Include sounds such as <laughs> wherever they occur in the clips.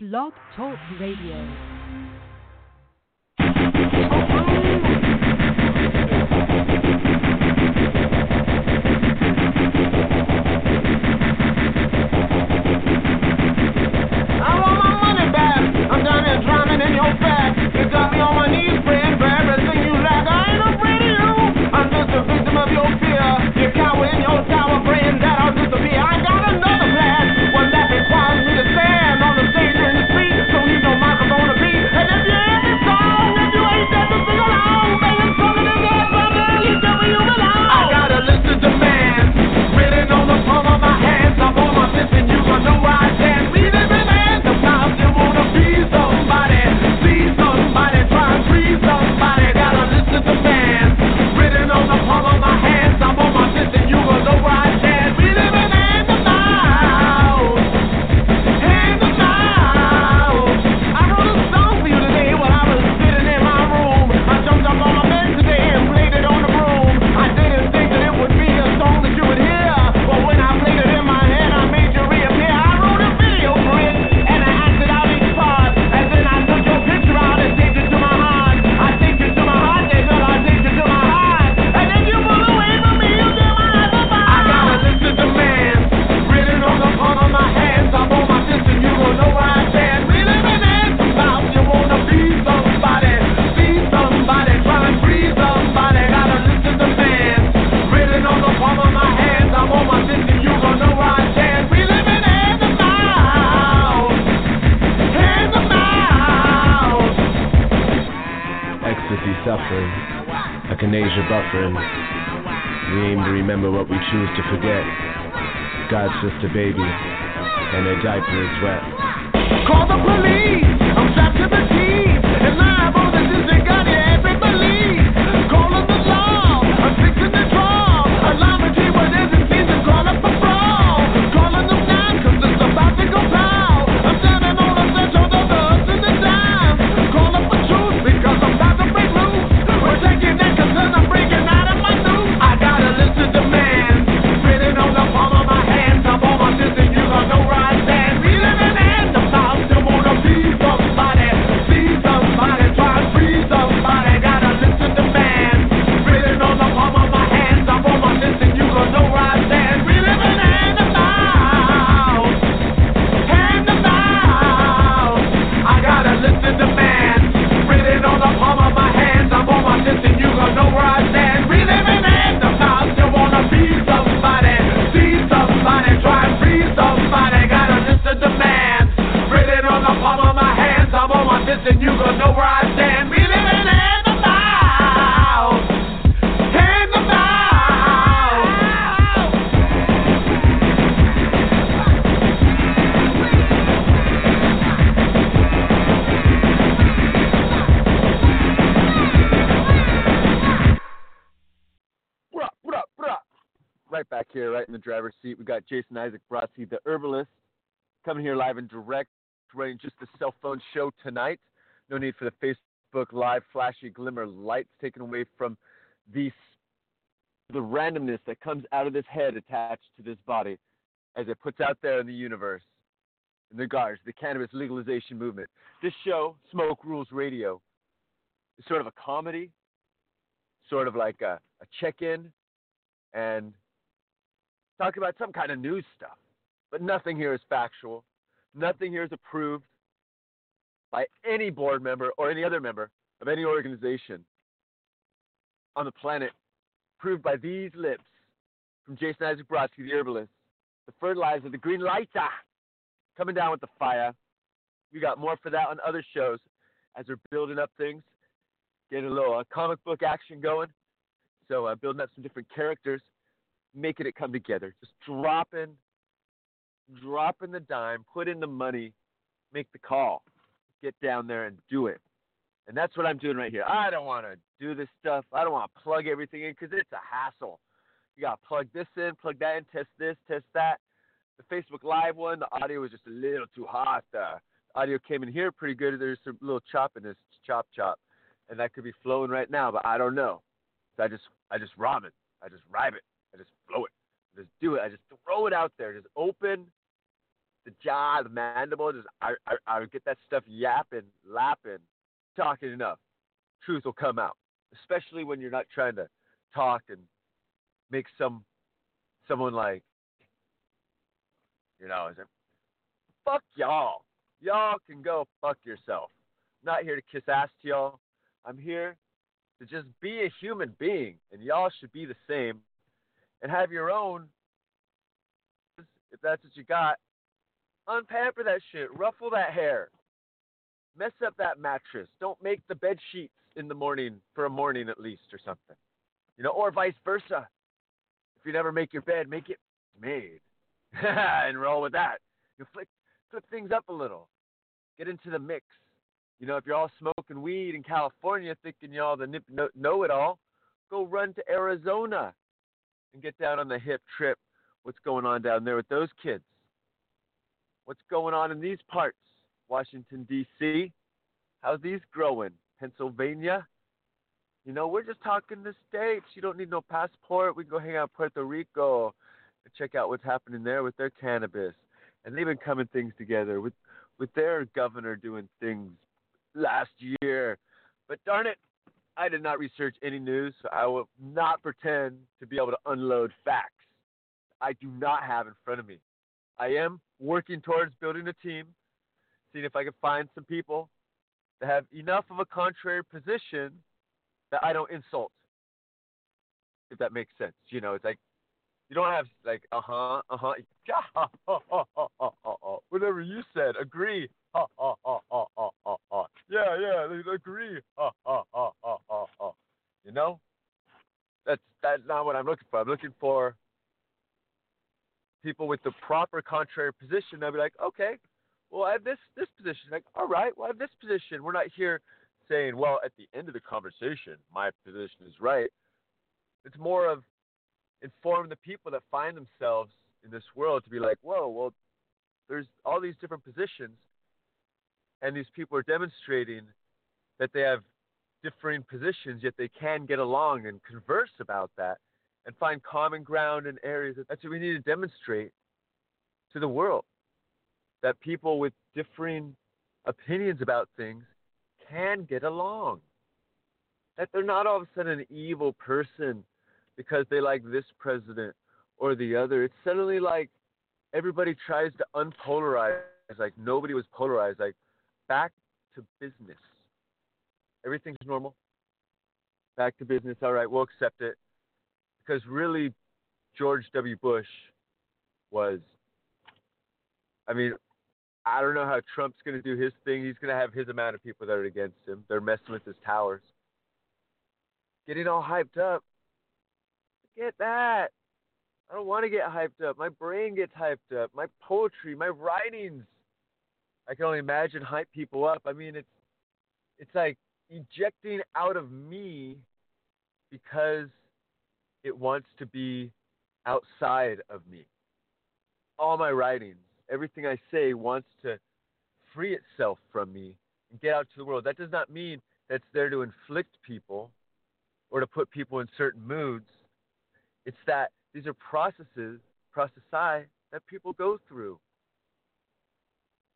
Blog Talk Radio. diapers wet. tonight. No need for the Facebook Live flashy glimmer lights taken away from the the randomness that comes out of this head attached to this body as it puts out there in the universe in regards to the cannabis legalization movement. This show, Smoke Rules Radio, is sort of a comedy, sort of like a, a check in, and talk about some kind of news stuff. But nothing here is factual, nothing here is approved by any board member or any other member of any organization on the planet, proved by these lips from Jason Isaac Brodsky, the herbalist, the fertilizer, the green lighter, ah, coming down with the fire. We got more for that on other shows as we're building up things, getting a little uh, comic book action going. So uh, building up some different characters, making it come together, just dropping, dropping the dime, put in the money, make the call get down there and do it. And that's what I'm doing right here. I don't want to do this stuff. I don't want to plug everything in because it's a hassle. You got to plug this in, plug that in, test this, test that. The Facebook Live one, the audio was just a little too hot. The audio came in here pretty good. There's a little chop in this chop chop. And that could be flowing right now, but I don't know. So I just I just rob it. I just rive it. I just flow it. I just do it. I just throw it out there. Just open the jaw, the mandible, just I, I, I get that stuff yapping, lapping, talking enough. Truth will come out, especially when you're not trying to talk and make some someone like, you know, is it, fuck y'all. Y'all can go fuck yourself. I'm not here to kiss ass to y'all. I'm here to just be a human being, and y'all should be the same and have your own. If that's what you got, unpamper that shit, ruffle that hair, mess up that mattress. Don't make the bed sheets in the morning for a morning at least or something, you know, or vice versa. If you never make your bed, make it made <laughs> and roll with that. You flip flip things up a little, get into the mix. You know, if you're all smoking weed in California, thinking y'all the nip, know, it all, go run to Arizona and get down on the hip trip. What's going on down there with those kids? What's going on in these parts? Washington, D.C. How's these growing? Pennsylvania? You know, we're just talking the states. You don't need no passport. We can go hang out in Puerto Rico and check out what's happening there with their cannabis. And they've been coming things together with with their governor doing things last year. But darn it, I did not research any news, so I will not pretend to be able to unload facts. I do not have in front of me. I am working towards building a team, seeing if I can find some people that have enough of a contrary position that I don't insult. If that makes sense. You know, it's like you don't have like uh huh, uh huh, whatever you said, agree, ha ha ha ha ha. Yeah, yeah, agree, ha ha ha ha. You know, that's that's not what I'm looking for. I'm looking for people with the proper contrary position. I'll be like, okay, well, I have this this position. Like, all right, well, I have this position. We're not here saying, well, at the end of the conversation, my position is right. It's more of inform the people that find themselves in this world to be like, whoa, well, there's all these different positions, and these people are demonstrating that they have differing positions, yet they can get along and converse about that and find common ground in areas. That's what we need to demonstrate to the world that people with differing opinions about things can get along. That they're not all of a sudden an evil person because they like this president or the other. It's suddenly like everybody tries to unpolarize, like nobody was polarized. Like back to business. Everything's normal. Back to business. All right, we'll accept it. Because really, George W. Bush was, I mean, I don't know how Trump's going to do his thing. He's going to have his amount of people that are against him. They're messing with his towers. Getting all hyped up. Forget that. I don't want to get hyped up. My brain gets hyped up. My poetry, my writings. I can only imagine hype people up. I mean, it's it's like ejecting out of me because it wants to be outside of me. All my writings, everything I say wants to free itself from me and get out to the world. That does not mean that's there to inflict people or to put people in certain moods. It's that these are processes, processi that people go through.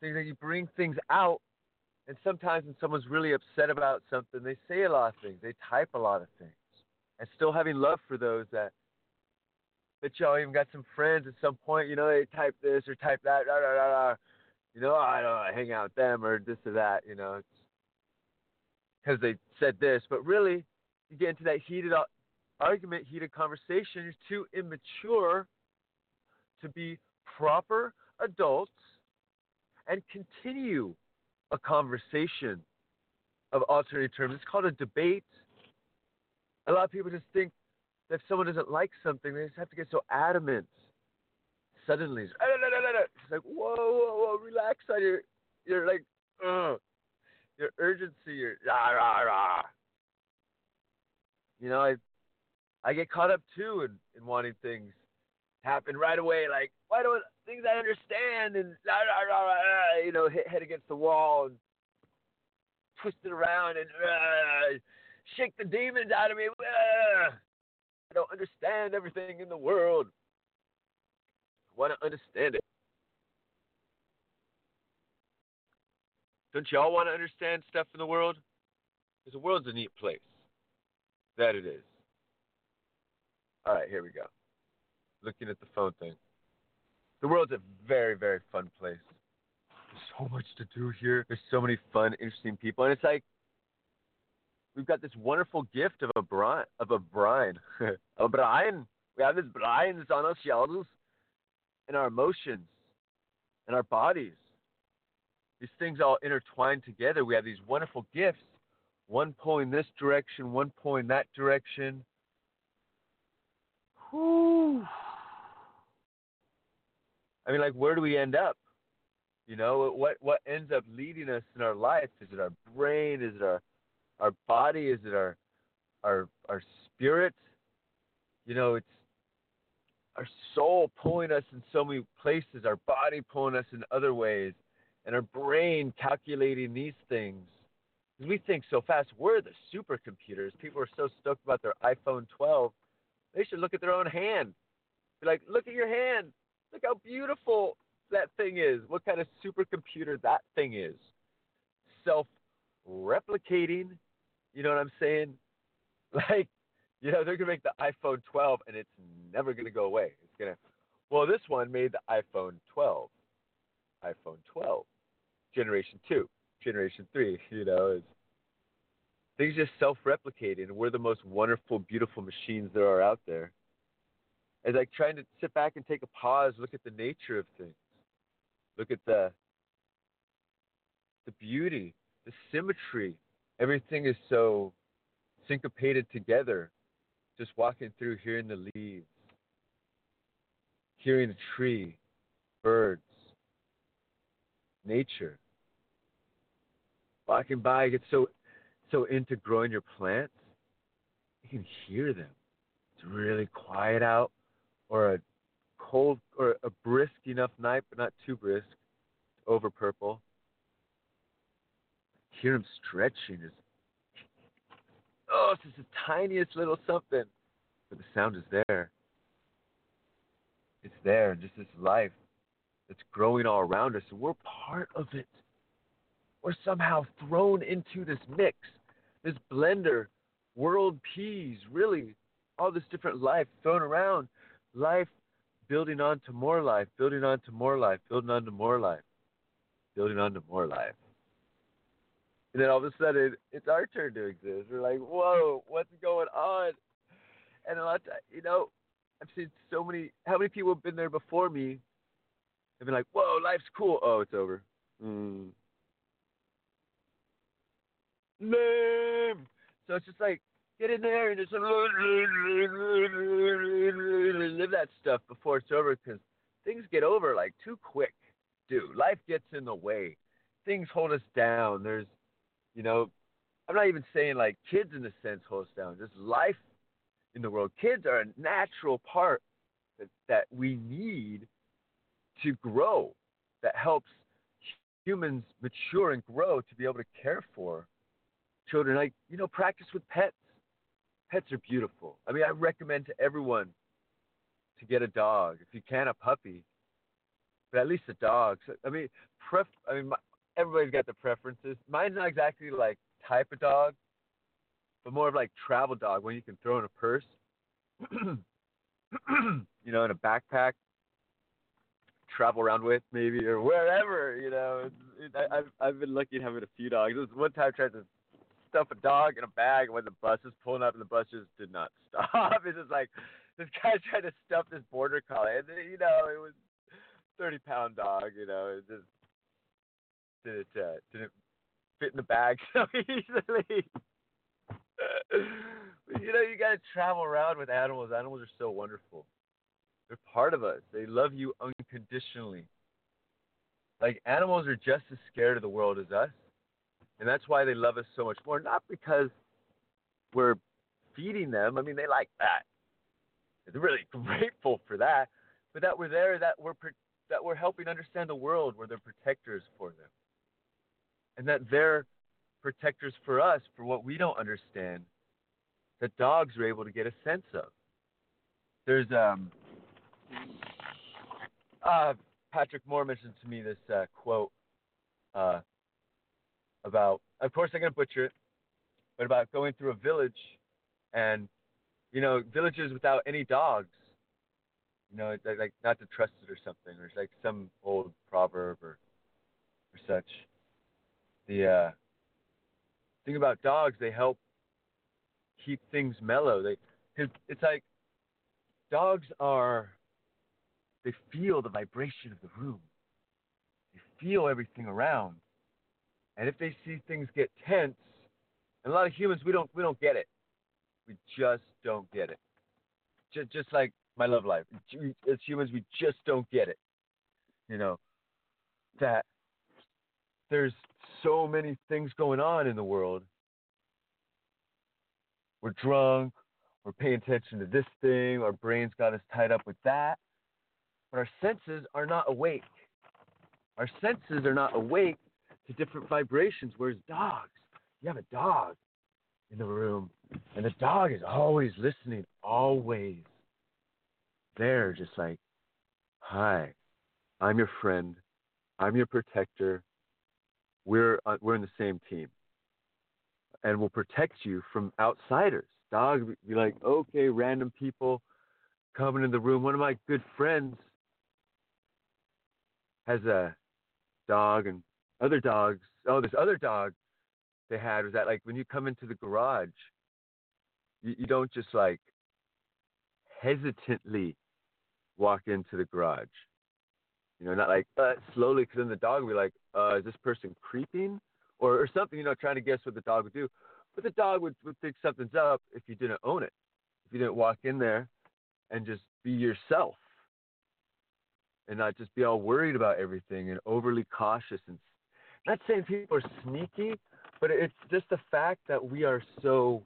Things that you bring things out, and sometimes when someone's really upset about something, they say a lot of things, they type a lot of things, and still having love for those that that y'all even got some friends at some point, you know, they type this or type that, rah, rah, rah, rah. you know, I don't know, hang out with them or this or that, you know, because they said this, but really, you get into that heated argument, heated conversation. You're too immature to be proper adults and continue a conversation of alternative terms. It's called a debate. A lot of people just think that if someone doesn't like something, they just have to get so adamant. Suddenly, it's, like, whoa, whoa, whoa, relax on your, your like, uh, your urgency, your rah, rah, rah. You know, I, I get caught up too in, in wanting things happen right away. Like, why don't things I understand and rah, rah, rah, rah, you know, hit head against the wall and twist it around and uh, shake the demons out of me. I don't understand everything in the world. I want to understand it. Don't you all want to understand stuff in the world? Because the world's a neat place. That it is. All right, here we go. Looking at the phone thing. The world's a very, very fun place. There's so much to do here. There's so many fun, interesting people, and it's like we've got this wonderful gift of a brine, of a brine, <laughs> a brine. We have this brine that's on our shoulders, and our emotions, and our bodies. These things all intertwined together. We have these wonderful gifts, one pulling this direction, one pulling that direction. Whew. I mean, like, where do we end up? You know, what what ends up leading us in our life? Is it our brain? Is it our our body? Is it our our our spirit? You know, it's our soul pulling us in so many places, our body pulling us in other ways, and our brain calculating these things. Because we think so fast. We're the supercomputers. People are so stoked about their iPhone 12. They should look at their own hand. Be like, look at your hand. Look how beautiful that thing is. What kind of supercomputer that thing is. Self replicating. You know what I'm saying? <laughs> Like, you know, they're to make the iPhone 12 and it's never to go away. It's to, well, this one made the iPhone 12. iPhone 12. Generation 2. Generation 3. <laughs> You know, it's, things just self replicating. We're the most wonderful, beautiful machines there are out there. It's like trying to sit back and take a pause, look at the nature of things, look at the the beauty, the symmetry. Everything is so syncopated together. Just walking through, hearing the leaves, hearing the tree, birds, nature. Walking by, you get so so into growing your plants, you can hear them. It's really quiet out, or a cold or a brisk enough night, but not too brisk, over purple. Hear him stretching. It's, oh, it's just the tiniest little something, but the sound is there. It's there, just this life that's growing all around us, we're part of it. We're somehow thrown into this mix, this blender, world peas, really, all this different life thrown around, life building on to more life, building on to more life, building on to more life, building on to more life. And then all of a sudden, it's our turn to exist. We're like, whoa, what's going on? And a lot of you know, I've seen so many, how many people have been there before me have been like, whoa, life's cool. Oh, it's over. Mm. So it's just like, get in there and just live that stuff before it's over because things get over like too quick, dude. Life gets in the way. Things hold us down. There's, you know, I'm not even saying like kids in a sense hold us down. Just life in the world. Kids are a natural part that, that we need to grow, that helps humans mature and grow to be able to care for children. Like, you know, practice with pets. Pets are beautiful. I mean, I recommend to everyone to get a dog. If you can, a puppy, but at least a dog. So, I mean, pref. I mean, my, everybody's got their preferences. Mine's not exactly like type of dog, but more of like travel dog, when you can throw in a purse, <clears throat> you know, in a backpack, travel around with maybe or wherever. You know, it, I, I've I've been lucky having a few dogs. This one time I tried to stuff a dog in a bag when the bus was pulling up and the bus just did not <laughs> stop. It's just like this guy tried to stuff this border collie, and you know it was thirty pound dog. You know, it just didn't uh, didn't fit in the bag <laughs> so easily. you know, you got to travel around with animals. Animals are so wonderful. They're part of us. They love you unconditionally. Like animals are just as scared of the world as us. And that's why they love us so much more. Not because we're feeding them. I mean, they like that. They're really <laughs> grateful for that. But that we're there, that we're that we're helping understand the world. We're their protectors for them, and that they're protectors for us for what we don't understand. That dogs are able to get a sense of. There's um. Uh, Patrick Moore mentioned to me this uh, quote. Uh, about, of course, I'm going to butcher it, but about going through a village and, you know, villages without any dogs. You know, like, not to trust it or something, or like some old proverb or, or such. The uh, thing about dogs, they help keep things mellow. They, it's like dogs are, they feel the vibration of the room. They feel everything around. And if they see things get tense, and a lot of humans we don't we don't get it. We just don't get it. Just just like my love life. As humans we just don't get it. You know, that there's so many things going on in the world. We're drunk, we're paying attention to this thing, our brains got us tied up with that. But our senses are not awake. Our senses are not awake to different vibrations. Whereas dogs, you have a dog in the room, and the dog is always listening, always. They're just like, hi, I'm your friend, I'm your protector. We're uh, we're in the same team, and we'll protect you from outsiders. Dog be like, okay, random people coming in the room. One of my good friends has a dog, and other dogs. Oh, this other dog they had was that like when you come into the garage, you, you don't just like hesitantly walk into the garage. You know, not like uh, slowly, because then the dog would be like, uh, "Is this person creeping?" or or something. You know, trying to guess what the dog would do. But the dog would, would think something's up if you didn't own it, if you didn't walk in there and just be yourself, and not just be all worried about everything and overly cautious and not saying people are sneaky, but it's just the fact that we are so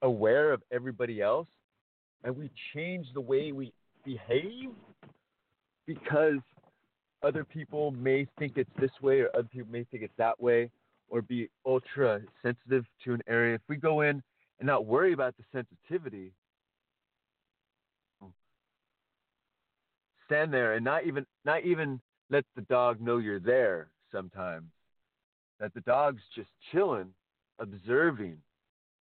aware of everybody else and we change the way we behave because other people may think it's this way or other people may think it's that way or be ultra sensitive to an area. If we go in and not worry about the sensitivity, stand there and not even not even let the dog know you're there sometimes that the dog's just chilling, observing.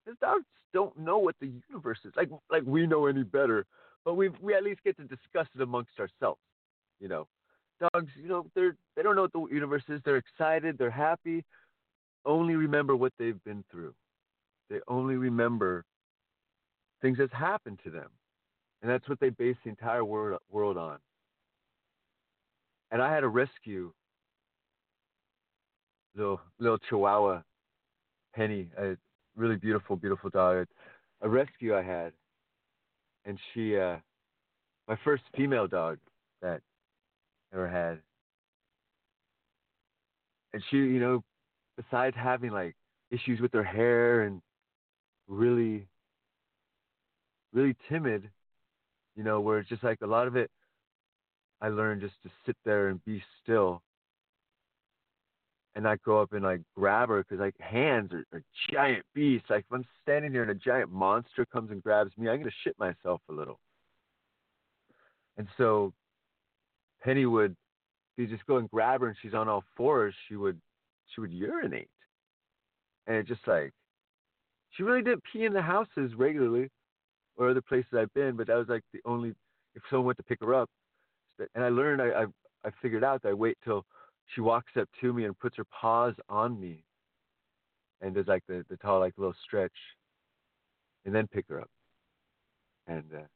His dogs don't know what the universe is like. Like we know any better, but we we at least get to discuss it amongst ourselves. You know, dogs. You know, they're they don't know what the universe is. They're excited. They're happy. Only remember what they've been through. They only remember things that's happened to them, and that's what they base the entire world world on. And I had a rescue little little Chihuahua, Penny, a really beautiful, beautiful dog. A rescue I had, and she, uh, my first female dog that ever had, and she, you know, besides having like issues with her hair and really, really timid, you know, where it's just like a lot of it, I learned just to sit there and be still and not go up and like grab her because like hands are, are giant beasts. Like if I'm standing here and a giant monster comes and grabs me, I'm gonna shit myself a little. And so Penny would, you just go and grab her and she's on all fours, she would, she would urinate, and it just like, she really didn't pee in the houses regularly, or other places I've been, but that was like the only if someone went to pick her up, and I learned I I, I figured out that I wait till she walks up to me and puts her paws on me and does like the, the tall like little stretch and then pick her up. And uh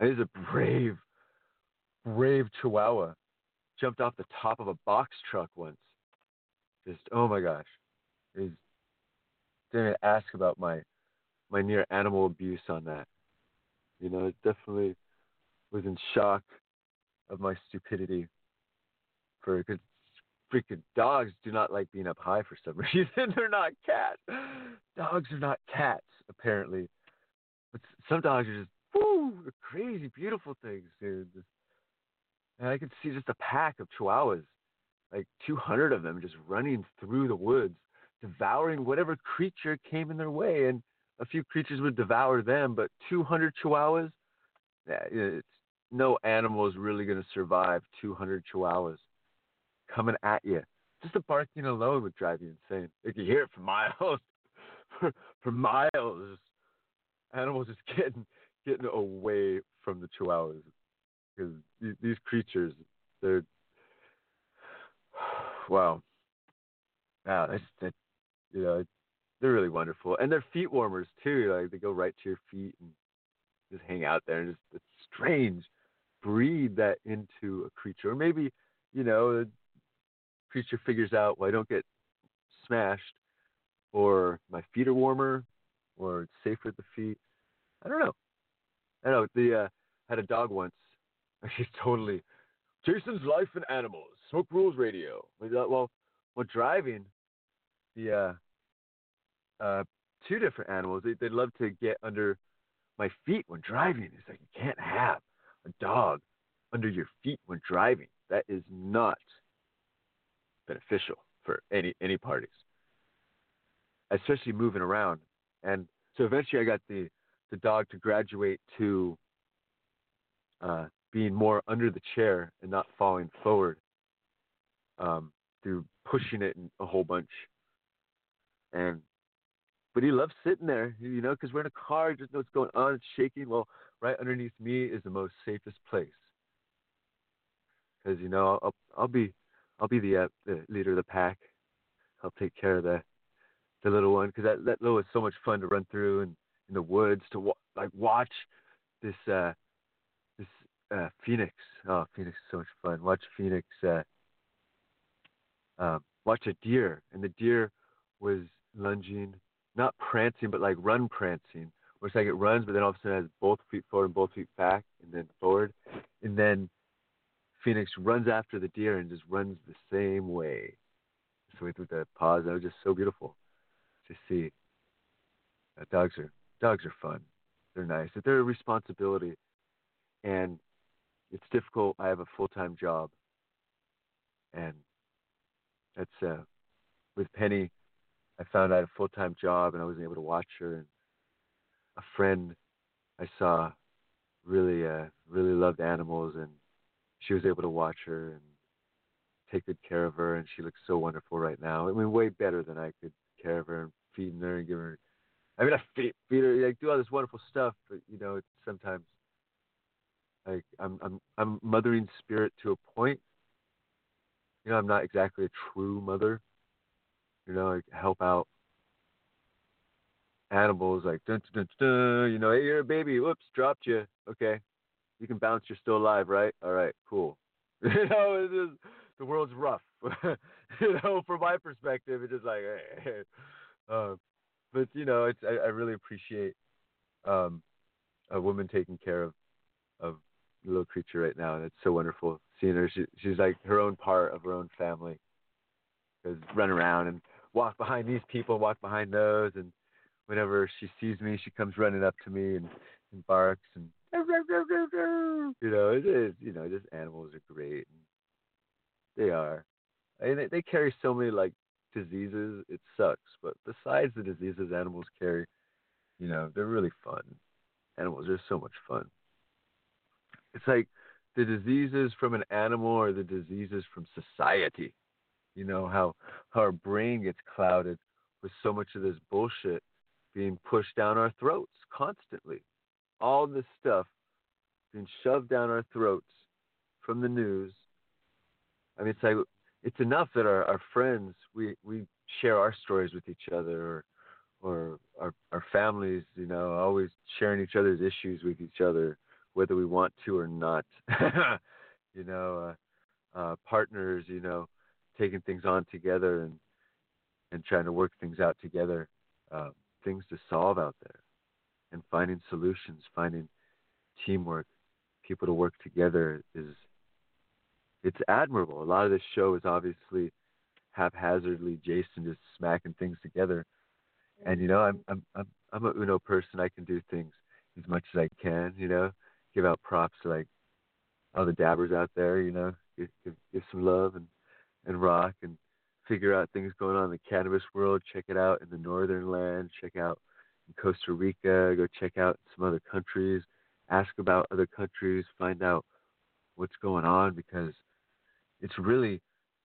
and a brave brave chihuahua jumped off the top of a box truck once just oh my gosh he's didn't ask about my my near animal abuse on that you know it definitely was in shock of my stupidity for because freaking dogs do not like being up high for some <laughs> reason. They're not cats. Dogs are not cats, apparently. But some dogs are just woo, crazy, beautiful things, dude. And I could see just a pack of chihuahuas, like 200 of them, just running through the woods, devouring whatever creature came in their way. And a few creatures would devour them, but 200 chihuahuas, it's, no animal is really going to survive 200 chihuahuas coming at you, just the barking alone would drive you insane. You could hear it for miles, <laughs> for, for miles. Animals just <laughs> getting getting away from the chihuahuas because these, creatures, they're <sighs> wow, wow, that's that, you know, they're really wonderful, and they're feet warmers too. Like they go right to your feet and just hang out there, and just it's strange. Breed that into a creature, or maybe you know, the creature figures out, well, I don't get smashed, or my feet are warmer, or it's safer at the feet. I don't know. I know the uh, had a dog once. <laughs> She's totally Jason's life and animals. Smoke Rules Radio. Well, while driving, the uh, uh, two different animals. They, they love to get under my feet when driving. It's like you can't have a dog under your feet when driving. That is not beneficial for any any parties, especially moving around. And so eventually, I got the the dog to graduate to uh, being more under the chair and not falling forward um, through pushing it a whole bunch. And but he loves sitting there, you know, because we're in a car, just know what's going on, it's shaking. Well, right underneath me is the most safest place because you know I'll I'll be I'll be the, uh, the leader of the pack. I'll take care of the the little one because that that little is so much fun to run through and in the woods to wa- like watch this uh uh phoenix. Oh, phoenix is so much fun. Watch phoenix uh um watch a deer and the deer was lunging, not prancing but like run prancing. Where it's like it runs but then all of a sudden it has both feet forward and both feet back and then forward. And then Phoenix runs after the deer and just runs the same way. So we threw the paws. That was just so beautiful to see. Uh, dogs are dogs are fun. They're nice. They're a responsibility, and it's difficult. I have a full time job, and that's uh, with Penny. I found I had a full time job, and I wasn't able to watch her. And a friend I saw really uh, really loved animals and she was able to watch her and take good care of her, and she looks so wonderful right now. I mean, way better than I could care of her and feeding her and giving her. I mean, I feed, feed her, like do all this wonderful stuff, but you know, it's sometimes like I'm I'm I'm mothering spirit to a point. You know, I'm not exactly a true mother. You know, I help out animals like dun dun dun, dun you know, hey, you're a baby. Whoops, dropped you. Okay, you can bounce. You're still alive, right? All right, cool. <laughs> you know, is, the world's rough. <laughs> you know, from my perspective, it's just like, hey. <laughs> Uh, but you know, it's I, I really appreciate um, a woman taking care of of little creature right now, and it's so wonderful seeing her. She, she's like her own part of her own family. Cause run around and walk behind these people, walk behind those, and whenever she sees me, she comes running up to me and, and barks and you know, it is. You know, just animals are great. They are. and they, they carry so many like diseases. It sucks, but besides the diseases animals carry, you know, they're really fun. Animals are so much fun. It's like the diseases from an animal or the diseases from society. You know how how our brain gets clouded with so much of this bullshit being pushed down our throats constantly all this stuff being shoved down our throats from the news. I mean, it's like it's enough that our, our friends we we share our stories with each other, or or our our families, you know, always sharing each other's issues with each other, whether we want to or not. <laughs> you know, uh, uh, partners, you know, taking things on together and and trying to work things out together, uh, things to solve out there and finding solutions, finding teamwork, people to work together is it's admirable. A lot of this show is obviously haphazardly Jason just smacking things together. And you know, I'm I'm I'm I'm a Uno person. I can do things as much as I can. You know, give out props to like all the dabbers out there. You know, give give, some love and and rock and figure out things going on in the cannabis world. Check it out in the northern land. Check out in Costa Rica, go check out some other countries, ask about other countries, find out what's going on because it's really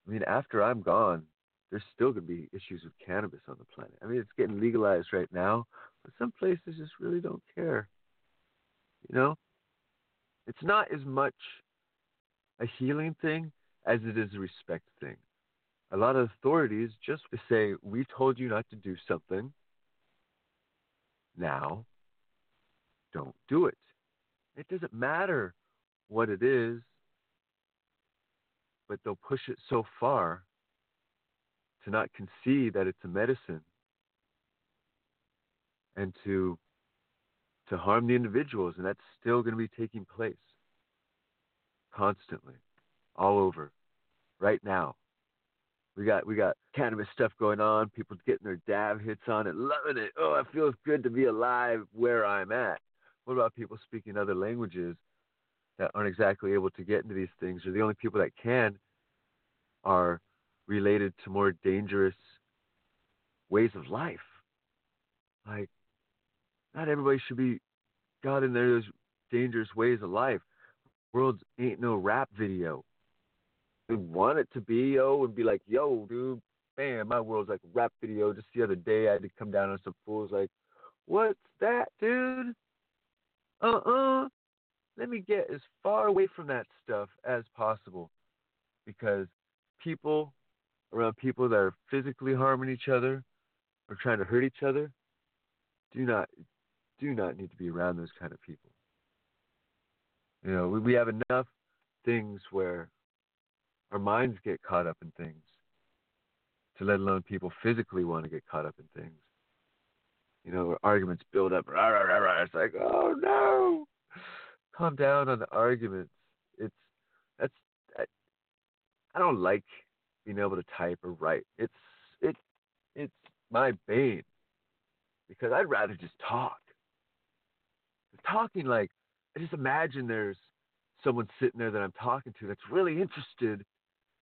I mean, after I'm gone, there's still going to be issues with cannabis on the planet. I mean, it's getting legalized right now, but some places just really don't care. You know, it's not as much a healing thing as it is a respect thing. A lot of authorities just say, "We told you not to do something. Now, don't do it." It doesn't matter what it is, but they'll push it so far to not concede that it's a medicine and to to harm the individuals and that's still going to be taking place constantly all over right now. We got we got cannabis stuff going on people getting their dab hits on it loving it. Oh it feels good to be alive where i'm at. What about people speaking other languages that aren't exactly able to get into these things or the only people that can are related to more dangerous ways of life? Like not everybody should be got in those dangerous ways of life. World ain't no rap video. We want it to be, yo, and be like, yo, dude, bam, my world's like a rap video. Just the other day, I had to come down on some fools like, what's that, dude? Uh uh-uh. uh. Let me get as far away from that stuff as possible because people around people that are physically harming each other or trying to hurt each other do not do not need to be around those kind of people. You know, we, we have enough things where our minds get caught up in things, to let alone people physically want to get caught up in things. You know, arguments build up. Rah, rah, rah, rah. It's like, oh no, calm down on the arguments. It's that's I, I don't like being able to type or write. It's it it's my bane because I'd rather just talk talking like I just imagine there's someone sitting there that I'm talking to that's really interested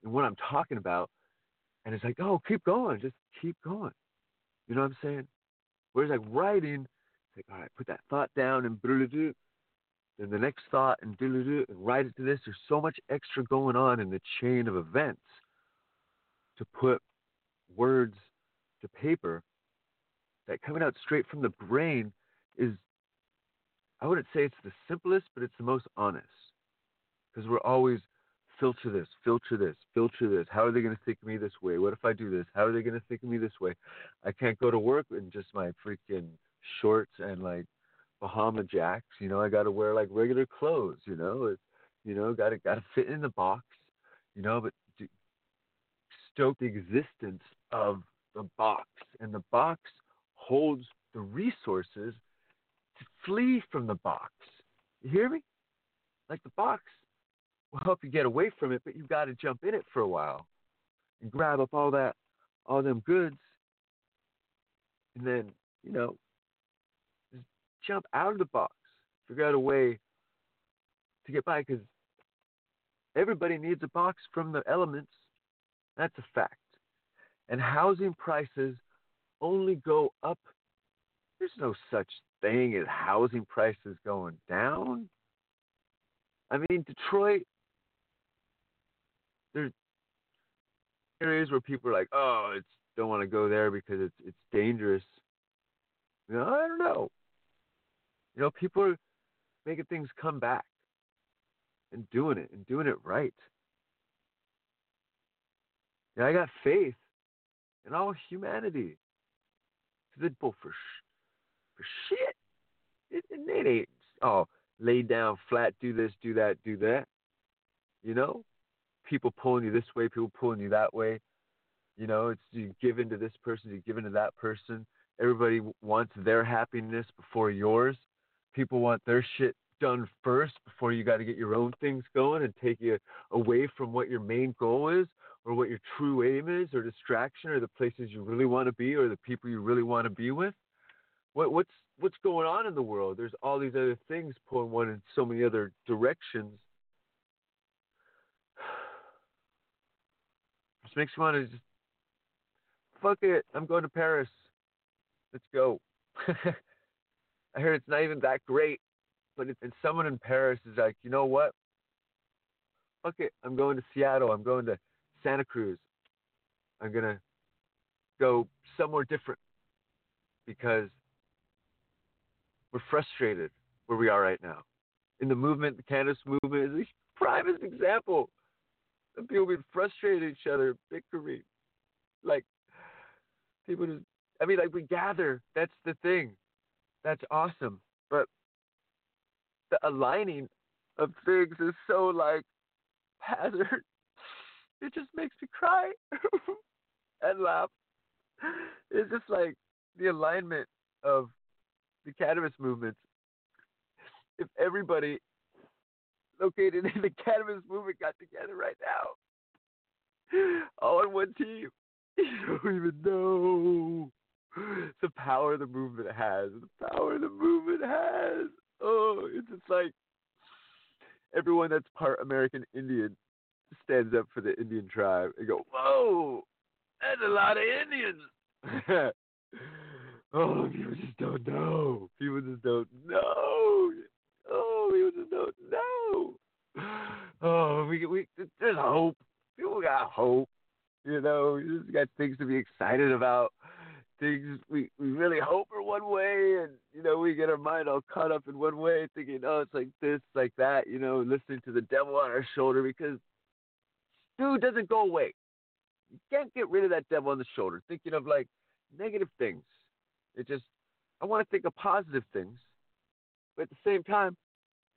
in what I'm talking about, and it's like, oh, keep going, just keep going. You know what I'm saying? Whereas like writing, it's like, all right, put that thought down and then the next thought and do and write it to this. There's so much extra going on in the chain of events to put words to paper that coming out straight from the brain is I wouldn't say it's the simplest, but it's the most honest. Because we're always filter this, filter this, filter this. How are they going to think of me this way? What if I do this? How are they going to think of me this way? I can't go to work in just my freaking shorts and like Bahama jacks. You know, I got to wear like regular clothes. You know, it's, you know, got to got to fit in the box. You know, but to stoke the existence of the box, and the box holds the resources flee from the box. You hear me? Like the box will help you get away from it, but you've got to jump in it for a while and grab up all that, all them goods, and then you know, just jump out of the box. Figure out a way to get by because everybody needs a box from the elements. That's a fact. And housing prices only go up. There's no such thing is housing prices going down. I mean, Detroit, there's areas where people are like, oh, it's don't want to go there because it's it's dangerous. You know, I don't know. You know, people are making things come back and doing it and doing it right. Yeah, I got faith in all humanity. People for for shit. It, it ain't oh lay down flat, do this, do that, do that. You know, people pulling you this way, people pulling you that way. You know, it's you give in to this person, you give in to that person. Everybody wants their happiness before yours. People want their shit done first before you got to get your own things going and take you away from what your main goal is or what your true aim is or distraction or the places you really want to be or the people you really want to be with what, what's what's going on in the world? There's all these other things pulling one in so many other directions. <sighs> Just makes me want to just fuck it. I'm going to Paris. Let's go. <laughs> I heard it's not even that great, but if someone in Paris is like, you know what? Fuck it. I'm going to Seattle. I'm going to Santa Cruz. I'm gonna go somewhere different because we're frustrated where we are right now. In the movement, the cannabis movement is the primest example of people being frustrated at each other, bickering. Like people just I mean like we gather, that's the thing. That's awesome. But the aligning of things is so like hazard. <laughs> It just makes me cry <laughs> and laugh. It's just like the alignment of the cannabis movement. If everybody located in the cannabis movement got together right now, all on one team, <laughs> you don't even know the power the movement has. The power the movement has. Oh, it's just like everyone that's part American Indian stands up for the Indian tribe and go, "Whoa, that's a lot of Indians." <laughs> oh, people just don't know. People just don't know. Oh, people just don't know. Oh, we we there's hope. People got hope. You know, you just got things to be excited about. Things we, we really hope are one way, and you know we get our mind all caught up in one way, thinking, oh, it's like this, like that. You know, listening to the devil on our shoulder because dude doesn't go away. You can't get rid of that devil on the shoulder, thinking of like negative things. It just I want to think of positive things, but at the same time,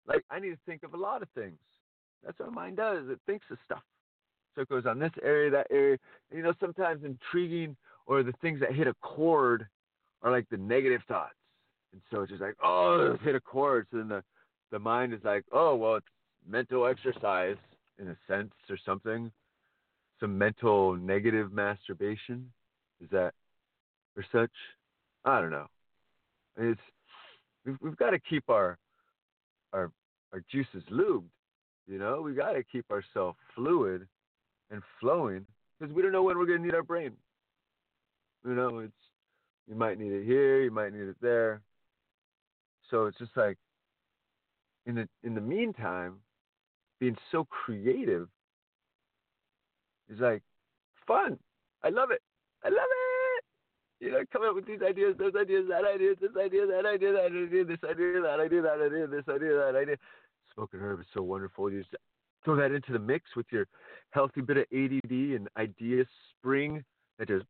like I need to think of a lot of things. That's what my mind does. It thinks of stuff. So it goes on this area, that area. You know, sometimes intriguing or the things that hit a chord are like the negative thoughts. And so it's just like, oh, hit a chord. So then the, the mind is like, oh, well, it's mental exercise in a sense or something. Some mental negative masturbation. Is that or such? I don't know. It's we've, we've got to keep our our our juices lubed. You know, we got to keep ourselves fluid and flowing because we don't know when we're going to need our brain. You know, it's you might need it here, you might need it there. So it's just like in the in the meantime, being so creative is like fun. I love it. I love it. You know, coming up with these ideas, those ideas, that idea, this idea, that idea, that idea, this idea, that idea, that idea, this idea, that idea. Smoking herb is so wonderful. You just throw that into the mix with your healthy bit of ADD and idea spring that just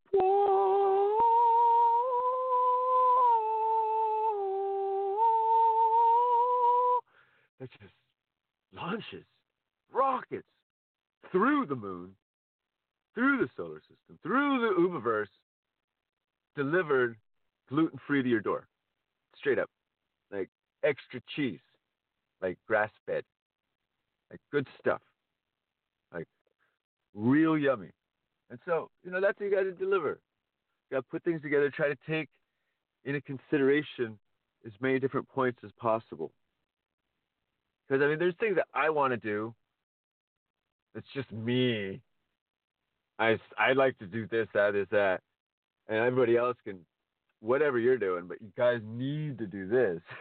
that just launches rockets through the moon, through the solar system, through the Umaverse, delivered gluten free to your door. Straight up. Like extra cheese, like grass fed, like good stuff, like real yummy. And so, you know, that's what you got to deliver. You got to put things together, try to take into consideration as many different points as possible. Because, I mean, there's things that I want to do. It's just me. I, I like to do this, that, is that. And everybody else can, whatever you're doing, but you guys need to do this. <laughs>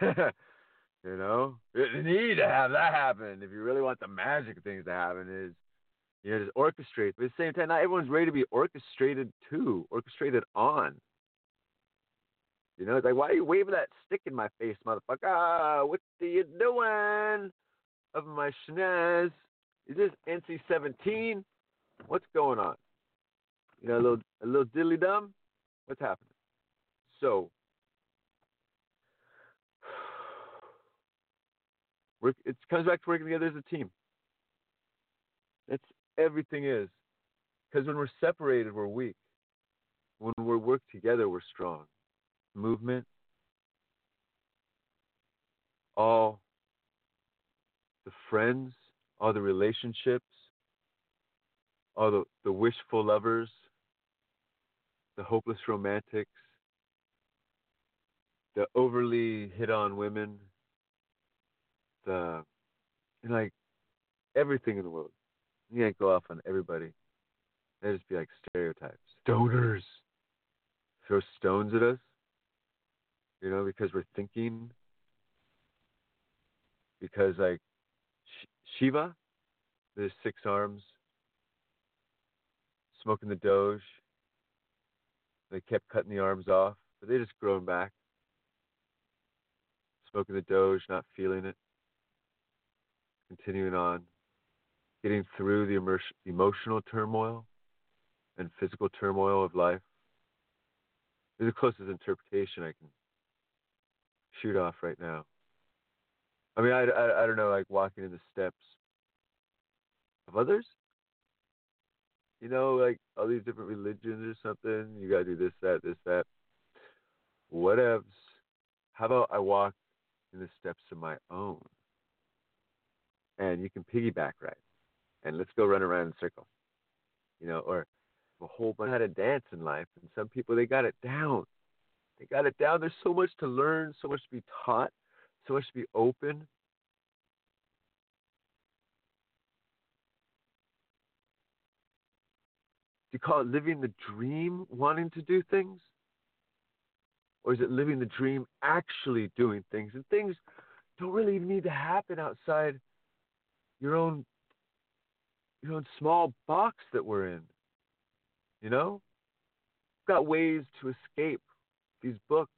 you know? You need to have that happen. If you really want the magic things to happen, is you know, just orchestrate. But at the same time, not everyone's ready to be orchestrated to, orchestrated on. You know, it's like, why are you waving that stick in my face, motherfucker? Ah, what are you doing? Of my shenaz. Is this NC seventeen? What's going on? You know, a little a little diddly dum? What's happening? So <sighs> it comes back to working together as a team. That's everything is. Because when we're separated, we're weak. When we work together, we're strong. Movement, all the friends, all the relationships, all the, the wishful lovers, the hopeless romantics, the overly hit on women, the like everything in the world. You can't go off on everybody. They just be like stereotypes. Stoners. Throw stones at us. You know, because we're thinking. Because like Shiva, there's six arms. smoking the Doge. They kept cutting the arms off, but they just grown back. Smoking the Doge, not feeling it. Continuing on, getting through the immer- emotional turmoil and physical turmoil of life. Is the closest interpretation I can shoot off right now. I mean, I, I, I don't know, like walking in the steps of others. You know, like all these different religions or something. You gotta do this, that, this, that. Whatevs. How about I walk in the steps of my own? And you can piggyback ride. And let's go run around in a circle. You know, or a whole bunch how to dance in life. And some people they got it down. They got it down. There's so much to learn, so much to be taught, so much to be open. Do you call it living the dream, wanting to do things? Or is it living the dream, actually doing things? And things don't really need to happen outside your own your own small box that we're in. You know? We've got ways to escape these books,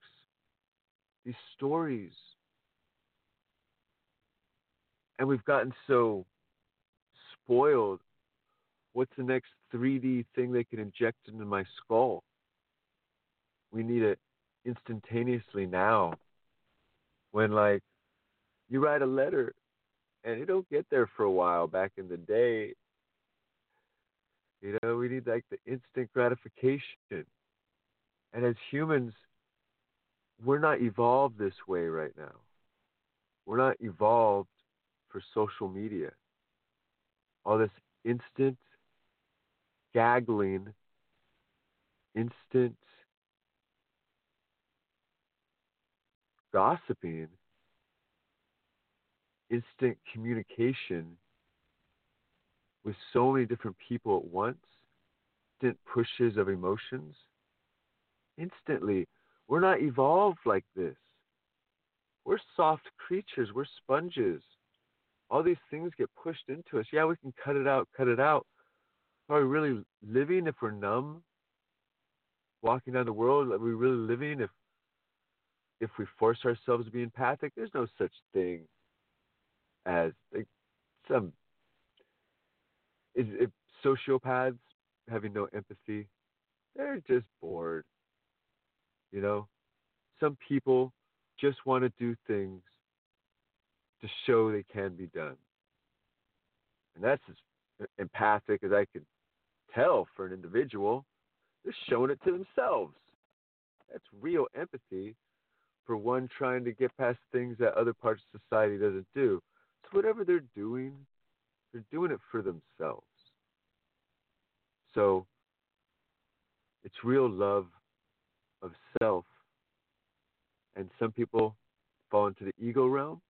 these stories. And we've gotten so spoiled. What's the next 3D thing they can inject into my skull? We need it instantaneously now. When, like, you write a letter and it don't get there for a while back in the day. You know, we need like the instant gratification. And as humans, we're not evolved this way right now. We're not evolved for social media. All this instant gaggling, instant gossiping, instant communication with so many different people at once, instant pushes of emotions, instantly. We're not evolved like this. We're soft creatures, we're sponges. All these things get pushed into us. Yeah, we can cut it out, cut it out. Are we really living if we're numb? Walking down the world, are we really living if if we force ourselves to be empathic? There's no such thing as like some is it sociopaths having no empathy they're just bored you know some people just want to do things to show they can be done and that's as empathic as i could tell for an individual. They're showing it to themselves. That's real empathy for one trying to get past things that other parts of society doesn't do. So whatever they're doing, they're doing it for themselves. So it's real love of self. And some people fall into the ego realm,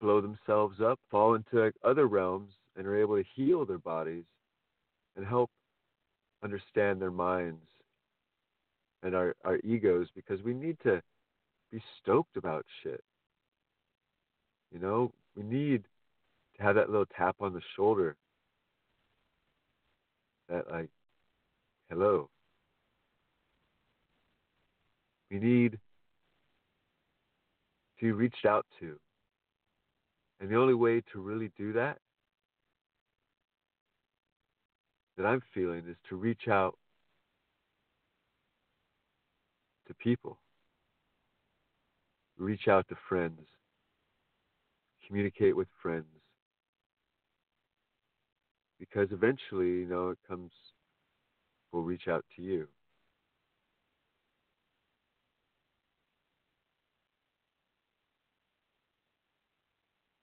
blow themselves up, fall into like other realms, and are able to heal their bodies and help understand their minds and our, our egos because we need to be stoked about shit. You know, we need to have that little tap on the shoulder. That like, hello. We need to be reached out to. And the only way to really do that that I'm feeling is to reach out to people, reach out to friends, communicate with friends. Because eventually, you know, it comes, We'll reach out to you.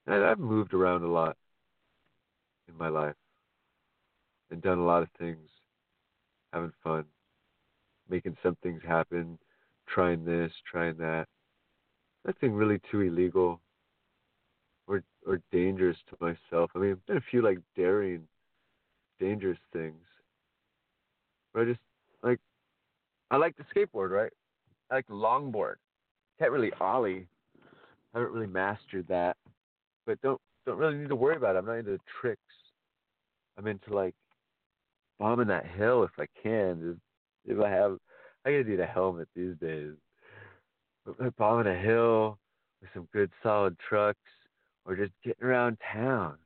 And I've moved around a lot in my life and done a lot of things, having fun, making some things happen, trying this, trying that. Nothing really too illegal or or dangerous to myself. I mean, I've done a few like daring, dangerous things. But I just like I like the skateboard, right? I like longboard. Can't really ollie. I haven't really mastered that, but don't don't really need to worry about it. I'm not into tricks. I'm into like bombing that hill if I can. If I have, I gotta need a helmet these days. Bombing a hill with some good solid trucks, or just getting around town.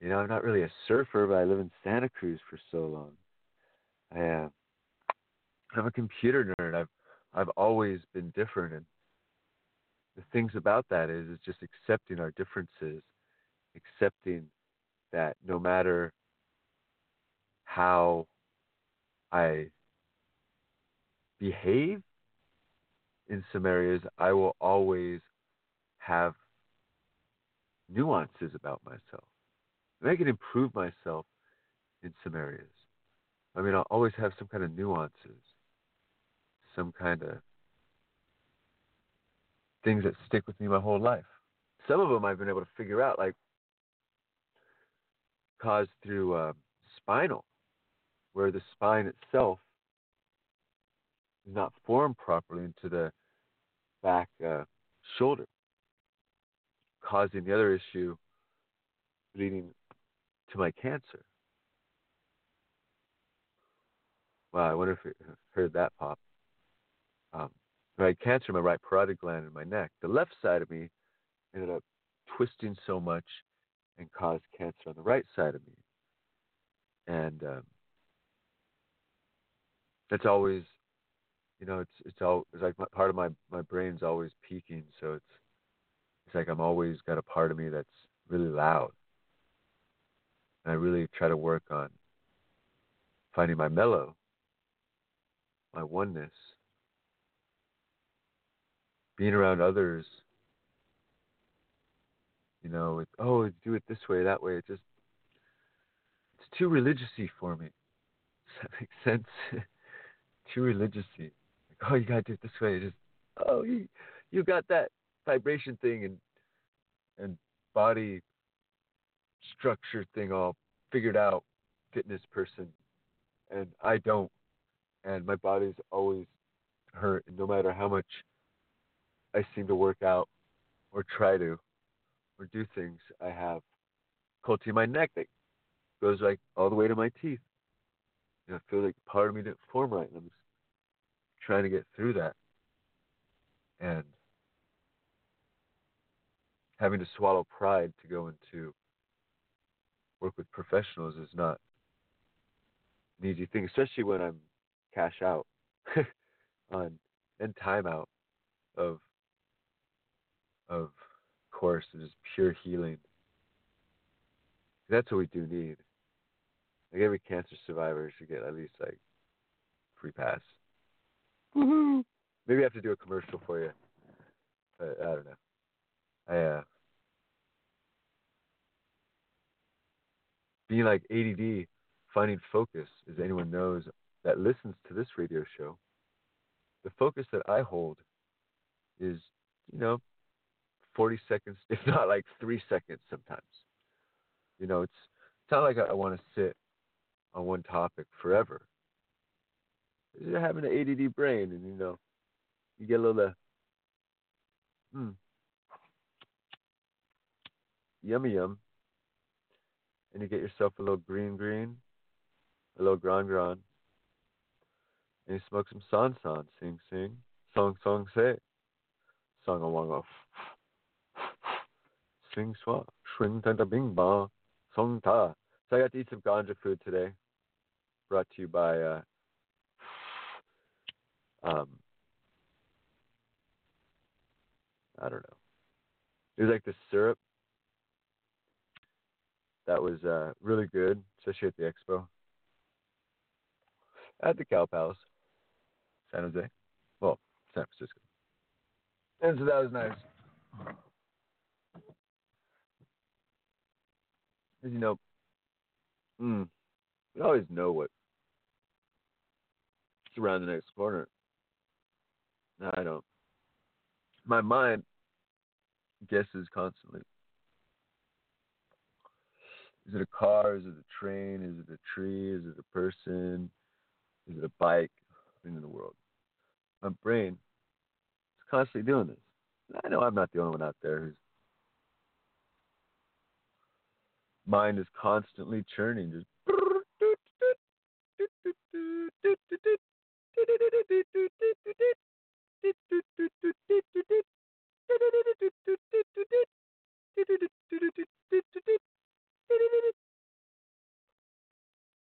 You know, I'm not really a surfer, but I live in Santa Cruz for so long. I am. Uh, I'm a computer nerd. I've I've always been different, and the things about that is is just accepting our differences, accepting that no matter how I behave in some areas, I will always have nuances about myself. And I can improve myself in some areas. I mean, I'll always have some kind of nuances, some kind of things that stick with me my whole life. Some of them I've been able to figure out, like caused through uh, spinal, where the spine itself is not formed properly into the back uh, shoulder, causing the other issue leading to my cancer. Wow, I wonder if you heard that pop. Um, I had cancer in my right parotid gland in my neck. The left side of me ended up twisting so much and caused cancer on the right side of me. And um, that's always, you know, it's it's all it's like my, part of my my brain's always peaking, so it's it's like I'm always got a part of me that's really loud. And I really try to work on finding my mellow, my oneness, being around others you know, it's, oh, do it this way, that way. It just it's too religiousy for me. <laughs> Does that make sense? <laughs> too religiousy. Like, oh, you gotta do it this way. Just oh, you you got that vibration thing and and body structure thing all figured out, fitness person, and I don't. And my body's always hurt, and no matter how much I seem to work out or try to, or do things, I have difficulty in my neck that goes like all the way to my teeth. And I feel like part of me didn't form right, and I'm trying to get through that. And having to swallow pride to go into work with professionals is not an easy thing, especially when I'm cash out <laughs> on and time out of of course, is pure healing. That's what we do need. Like every cancer survivor should get at least like free pass. Woohoo! Maybe I have to do a commercial for you. But I don't know. I uh being like ADD, finding focus, as anyone knows that listens to this radio show, the focus that I hold is, you know, 40 seconds, if not like three seconds sometimes. You know, it's, it's not like I, I want to sit on one topic forever. You're having an ADD brain, and you know, you get a little, hmm, yummy yum, and you get yourself a little green green, a little grand grand, and you smoke some san san, sing sing, song song say, song along off <sniffs> swing swa, swing tanta bing ba, song ta. So I got to eat some ganja food today, brought to you by uh, um, I don't know. It was like the syrup that was uh, really good, especially at the expo. At the Cow Palace, San Jose. Well, San Francisco. And so that was nice. Because, you know, mm, we always know what's around the next corner. I don't. My mind guesses constantly. Is it a car? Is it a train? Is it a tree? Is it a person? Is it a bike? In the world. My brain is constantly doing this. I know I'm not the only one out there who's mind is constantly churning, just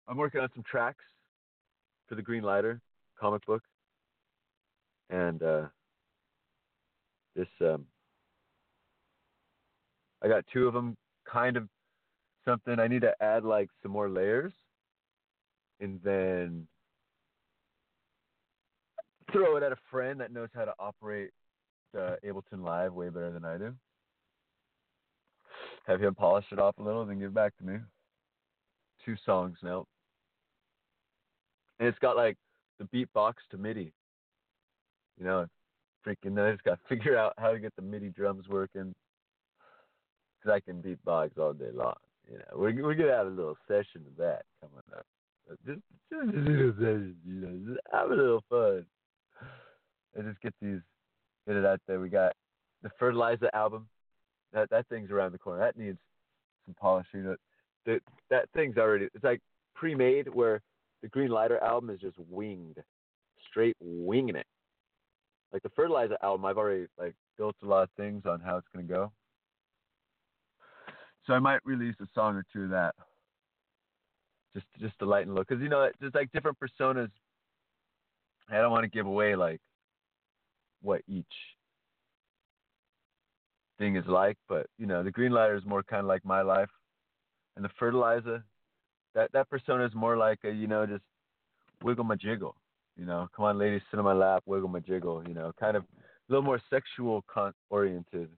I'm working on some tracks for the Green Lighter comic book, and uh, this um, I got two of them, kind of something. I need to add like some more layers, and then throw it at a friend that knows how to operate the Ableton Live way better than I do. Have him polish it off a little, then give it back to me. Two songs now. And it's got like the beatbox to MIDI. You know, freaking I just got to <laughs> figure out how to get the MIDI drums working. Cause I can beatbox all day long. You know, we're we're gonna have a little session of that coming up. Just, just just have a little fun. And just get these, get it out there. We got the Fertilizer album. That that thing's around the corner. That needs some polishing. That that, thing's already. It's like pre-made where the Green Lighter album is just winged, straight winging it. Like the Fertilizer album, I've already like built a lot of things on how it's gonna go. So I might release a song or two of that, just just to lighten the look, because you know, there's like different personas. I don't want to give away like what each thing is like, but you know, the Green Lighter is more kind of like my life, and the Fertilizer, that that persona is more like a you know just wiggle my jiggle, you know, come on ladies, sit on my lap, wiggle my jiggle, you know, kind of a little more sexual con- oriented,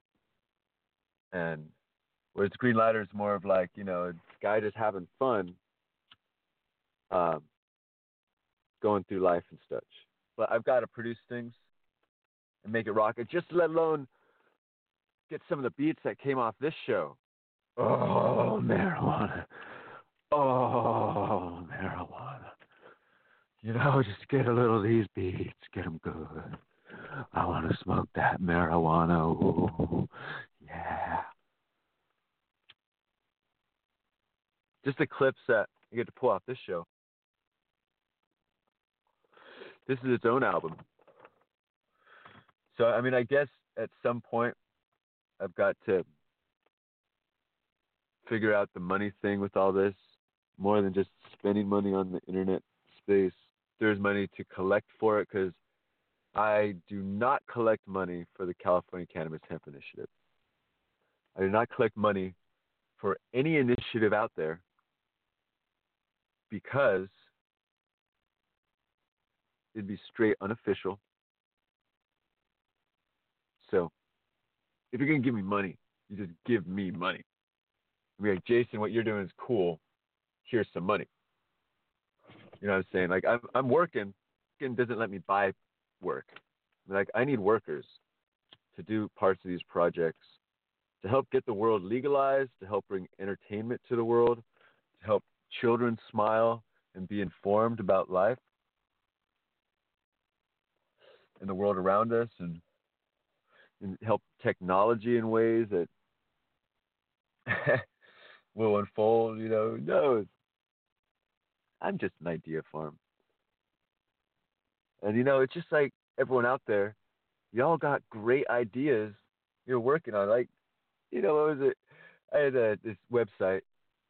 and Whereas Green Lighter is more of like, you know, guy just having fun, um, going through life and such. But I've got to produce things and make it rocket, just let alone get some of the beats that came off this show. Oh, marijuana. Oh, marijuana. You know, just get a little of these beats, get them good. I want to smoke that marijuana. Ooh, yeah. just the clips that you get to pull off this show. This is its own album. So I mean, I guess at some point I've got to figure out the money thing with all this more than just spending money on the internet space. There's money to collect for it because I do not collect money for the California Cannabis Hemp Initiative. I do not collect money for any initiative out there because it'd be straight unofficial. So if you're gonna give me money, you just give me money. Mean, like, Jason, what you're doing is cool. Here's some money. You know what I'm saying? Like I'm I'm working. It doesn't let me buy work. Like I need workers to do parts of these projects to help get the world legalized, to help bring entertainment to the world, to help children smile and be informed about life and the world around us and, and help technology in ways that <laughs> will unfold, you know, no. I'm just an idea farm. And you know, it's just like everyone out there, y'all got great ideas you're working on. Like, you know, what was it? I had a, this website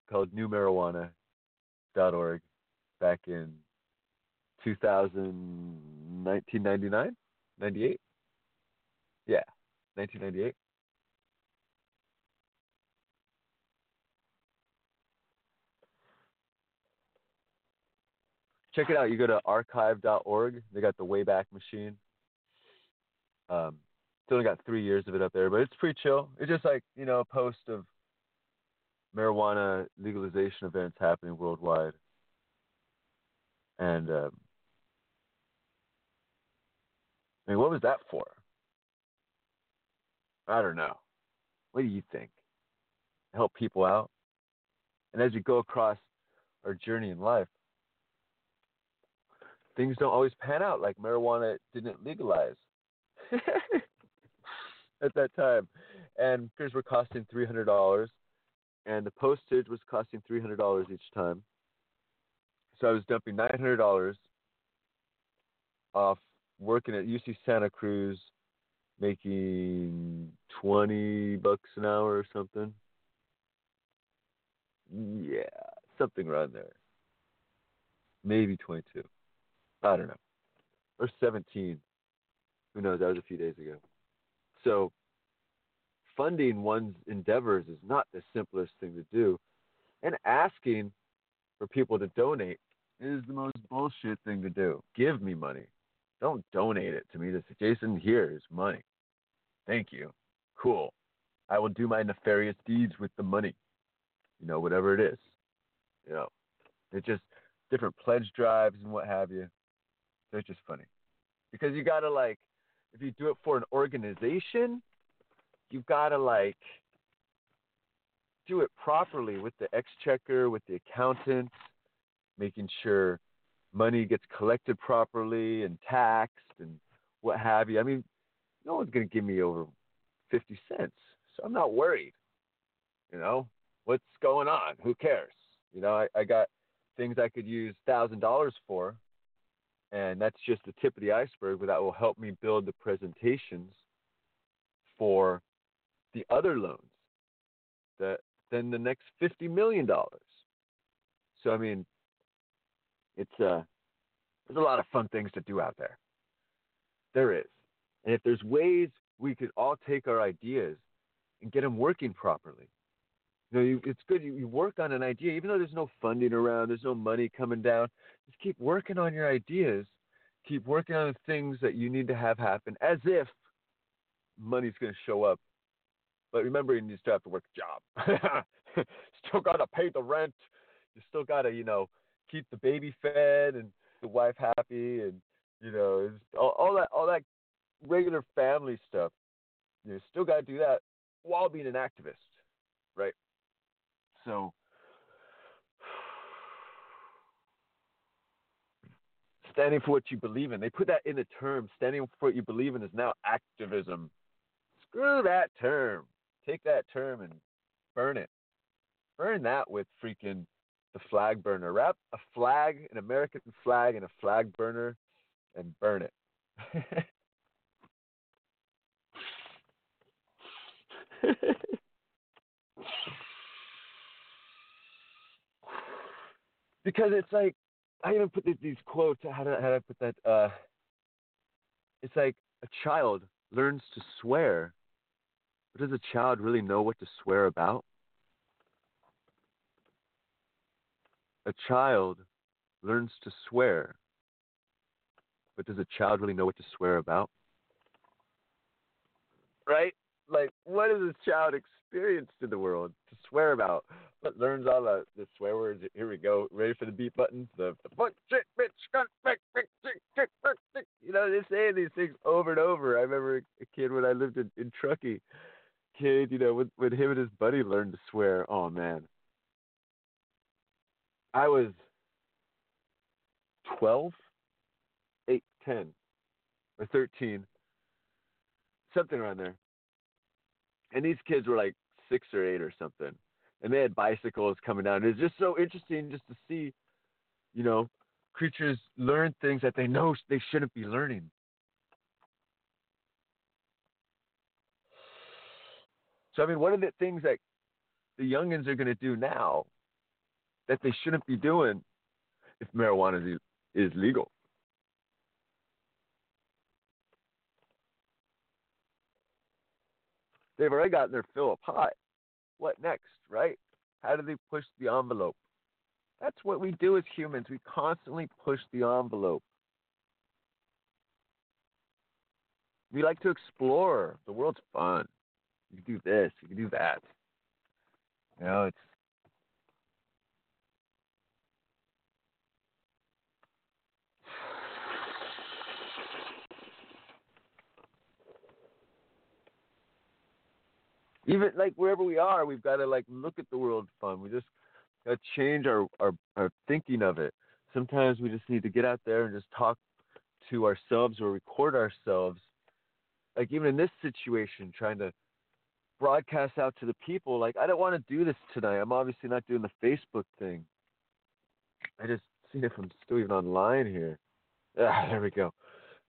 called New Marijuana, org back in 2000, 1999, 98. Yeah, 1998. Check it out. You go to archive.org. They got the Wayback Machine. Um, only got three years of it up there, but it's pretty chill. It's just like you know a post of marijuana legalization events happening worldwide. And um, I mean, what was that for? I don't know. What do you think? Help people out? And as we go across our journey in life, things don't always pan out like marijuana didn't legalize <laughs> at that time. And beers were costing $300 and the postage was costing three hundred dollars each time. So I was dumping nine hundred dollars off working at UC Santa Cruz, making twenty bucks an hour or something. Yeah, something around there. Maybe twenty-two. I don't know, or seventeen. Who knows? That was a few days ago. So, funding one's endeavors is not the simplest thing to do, and asking for people to donate is the most bullshit thing to do. Give me money. Don't donate it to me. This Jason, here is money. Thank you. Cool. I will do my nefarious deeds with the money. You know, whatever it is. You know, it's just different pledge drives and what have you. They're just funny. Because you gotta like if you do it for an organization, you've gotta like do it properly with the exchequer, with the accountant, making sure money gets collected properly and taxed and what have you. I mean, no one's going to give me over 50 cents, so I'm not worried. You know, what's going on? Who cares? You know, I, I got things I could use $1,000 for, and that's just the tip of the iceberg, but that will help me build the presentations for the other loans that then the next $50 million. So, I mean, it's uh, there's a lot of fun things to do out there. There is, and if there's ways we could all take our ideas and get them working properly. You know, you, it's good you, you work on an idea, even though there's no funding around, there's no money coming down. Just keep working on your ideas. Keep working on the things that you need to have happen, as if money's going to show up. But remember, you still have to work a job. <laughs> still got to pay the rent. You still got to, you know, keep the baby fed and the wife happy and you know all, all that all that regular family stuff. You know, still got to do that while being an activist, right? So. <sighs> Standing for what you believe in. They put that in the term. Standing for what you believe in is now activism. Screw that term. Take that term and burn it. Burn that with freaking the flag burner. Wrap a flag, an American flag, in a flag burner and burn it. <laughs> because it's like I even put these quotes. How did, how did I put that? Uh, it's like a child learns to swear, but does a child really know what to swear about? A child learns to swear, but does a child really know what to swear about? Right? Like, what has this child experienced in the world to swear about? But learns all the, the swear words. Here we go. Ready for the beat button? The, the fuck, shit, bitch, cunt, fuck, bitch, shit, fuck, shit. You know, they're saying these things over and over. I remember a kid when I lived in, in Truckee. Kid, you know, when, when him and his buddy learned to swear, oh man, I was 12, 8, 10, or 13, something around there. And these kids were like six or eight or something. And they had bicycles coming down. It's just so interesting just to see, you know, creatures learn things that they know they shouldn't be learning. So, I mean, what are the things that the youngins are going to do now that they shouldn't be doing if marijuana is, is legal. They've already gotten their fill of pot. What next, right? How do they push the envelope? That's what we do as humans. We constantly push the envelope. We like to explore. The world's fun. You can do this, you can do that. You know, it's even like wherever we are, we've got to like look at the world fun. We just got to change our, our our thinking of it. Sometimes we just need to get out there and just talk to ourselves or record ourselves. Like even in this situation, trying to broadcast out to the people. Like I don't want to do this tonight. I'm obviously not doing the Facebook thing. I just see if I'm still even online here. Ah, there we go.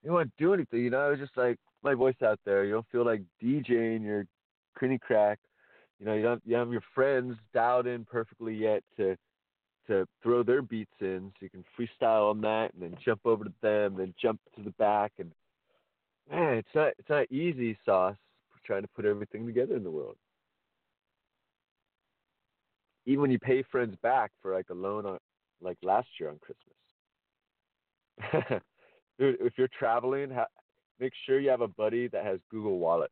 You don't want to do anything, you know. I was just like my voice out there. You don't feel like DJing your crinny crack. You know, you don't you have your friends dialed in perfectly yet to to throw their beats in, so you can freestyle on that, and then jump over to them, then jump to the back, and man, it's not it's not easy sauce trying to put everything together in the world. Even when you pay friends back for like a loan on like last year on Christmas. <laughs> Dude, if you're traveling, ha- make sure you have a buddy that has Google Wallet,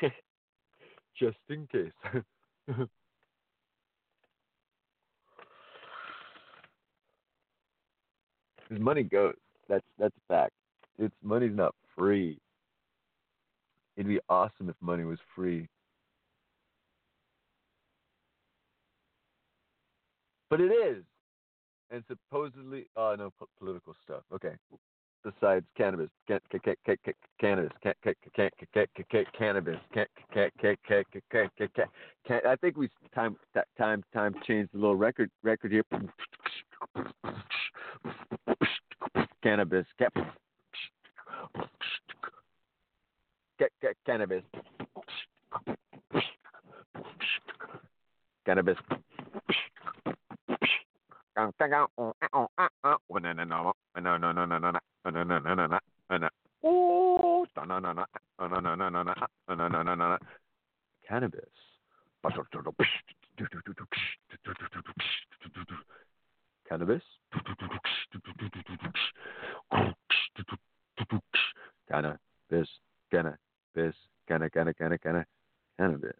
<laughs> just in case. <laughs> His money goes. That's that's a fact. It's money's not free. It'd be awesome if money was free. But it is. And supposedly, oh no, po- political stuff. Okay besides cannabis, cannabis, cannabis, cannabis, I think we time time time changed the little record record here. Cannabis, cannabis, cannabis. Cannabis. Cannabis. Cannabis. Cannabis. Canna, canna, canna, canna. Cannabis.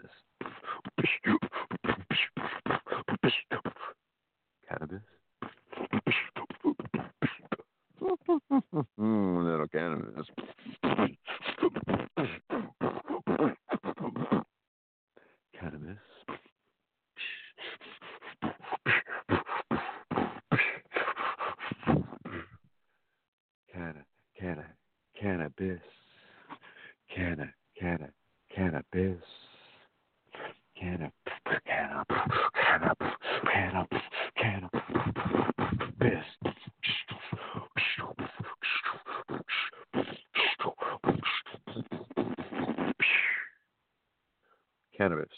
Cannabis. Mm, little cannabis. Cannabis. Canna, canna, cannabis. Canna, canna, cannabis. Canna, canna, canna, canna, cannabis. Cannabis.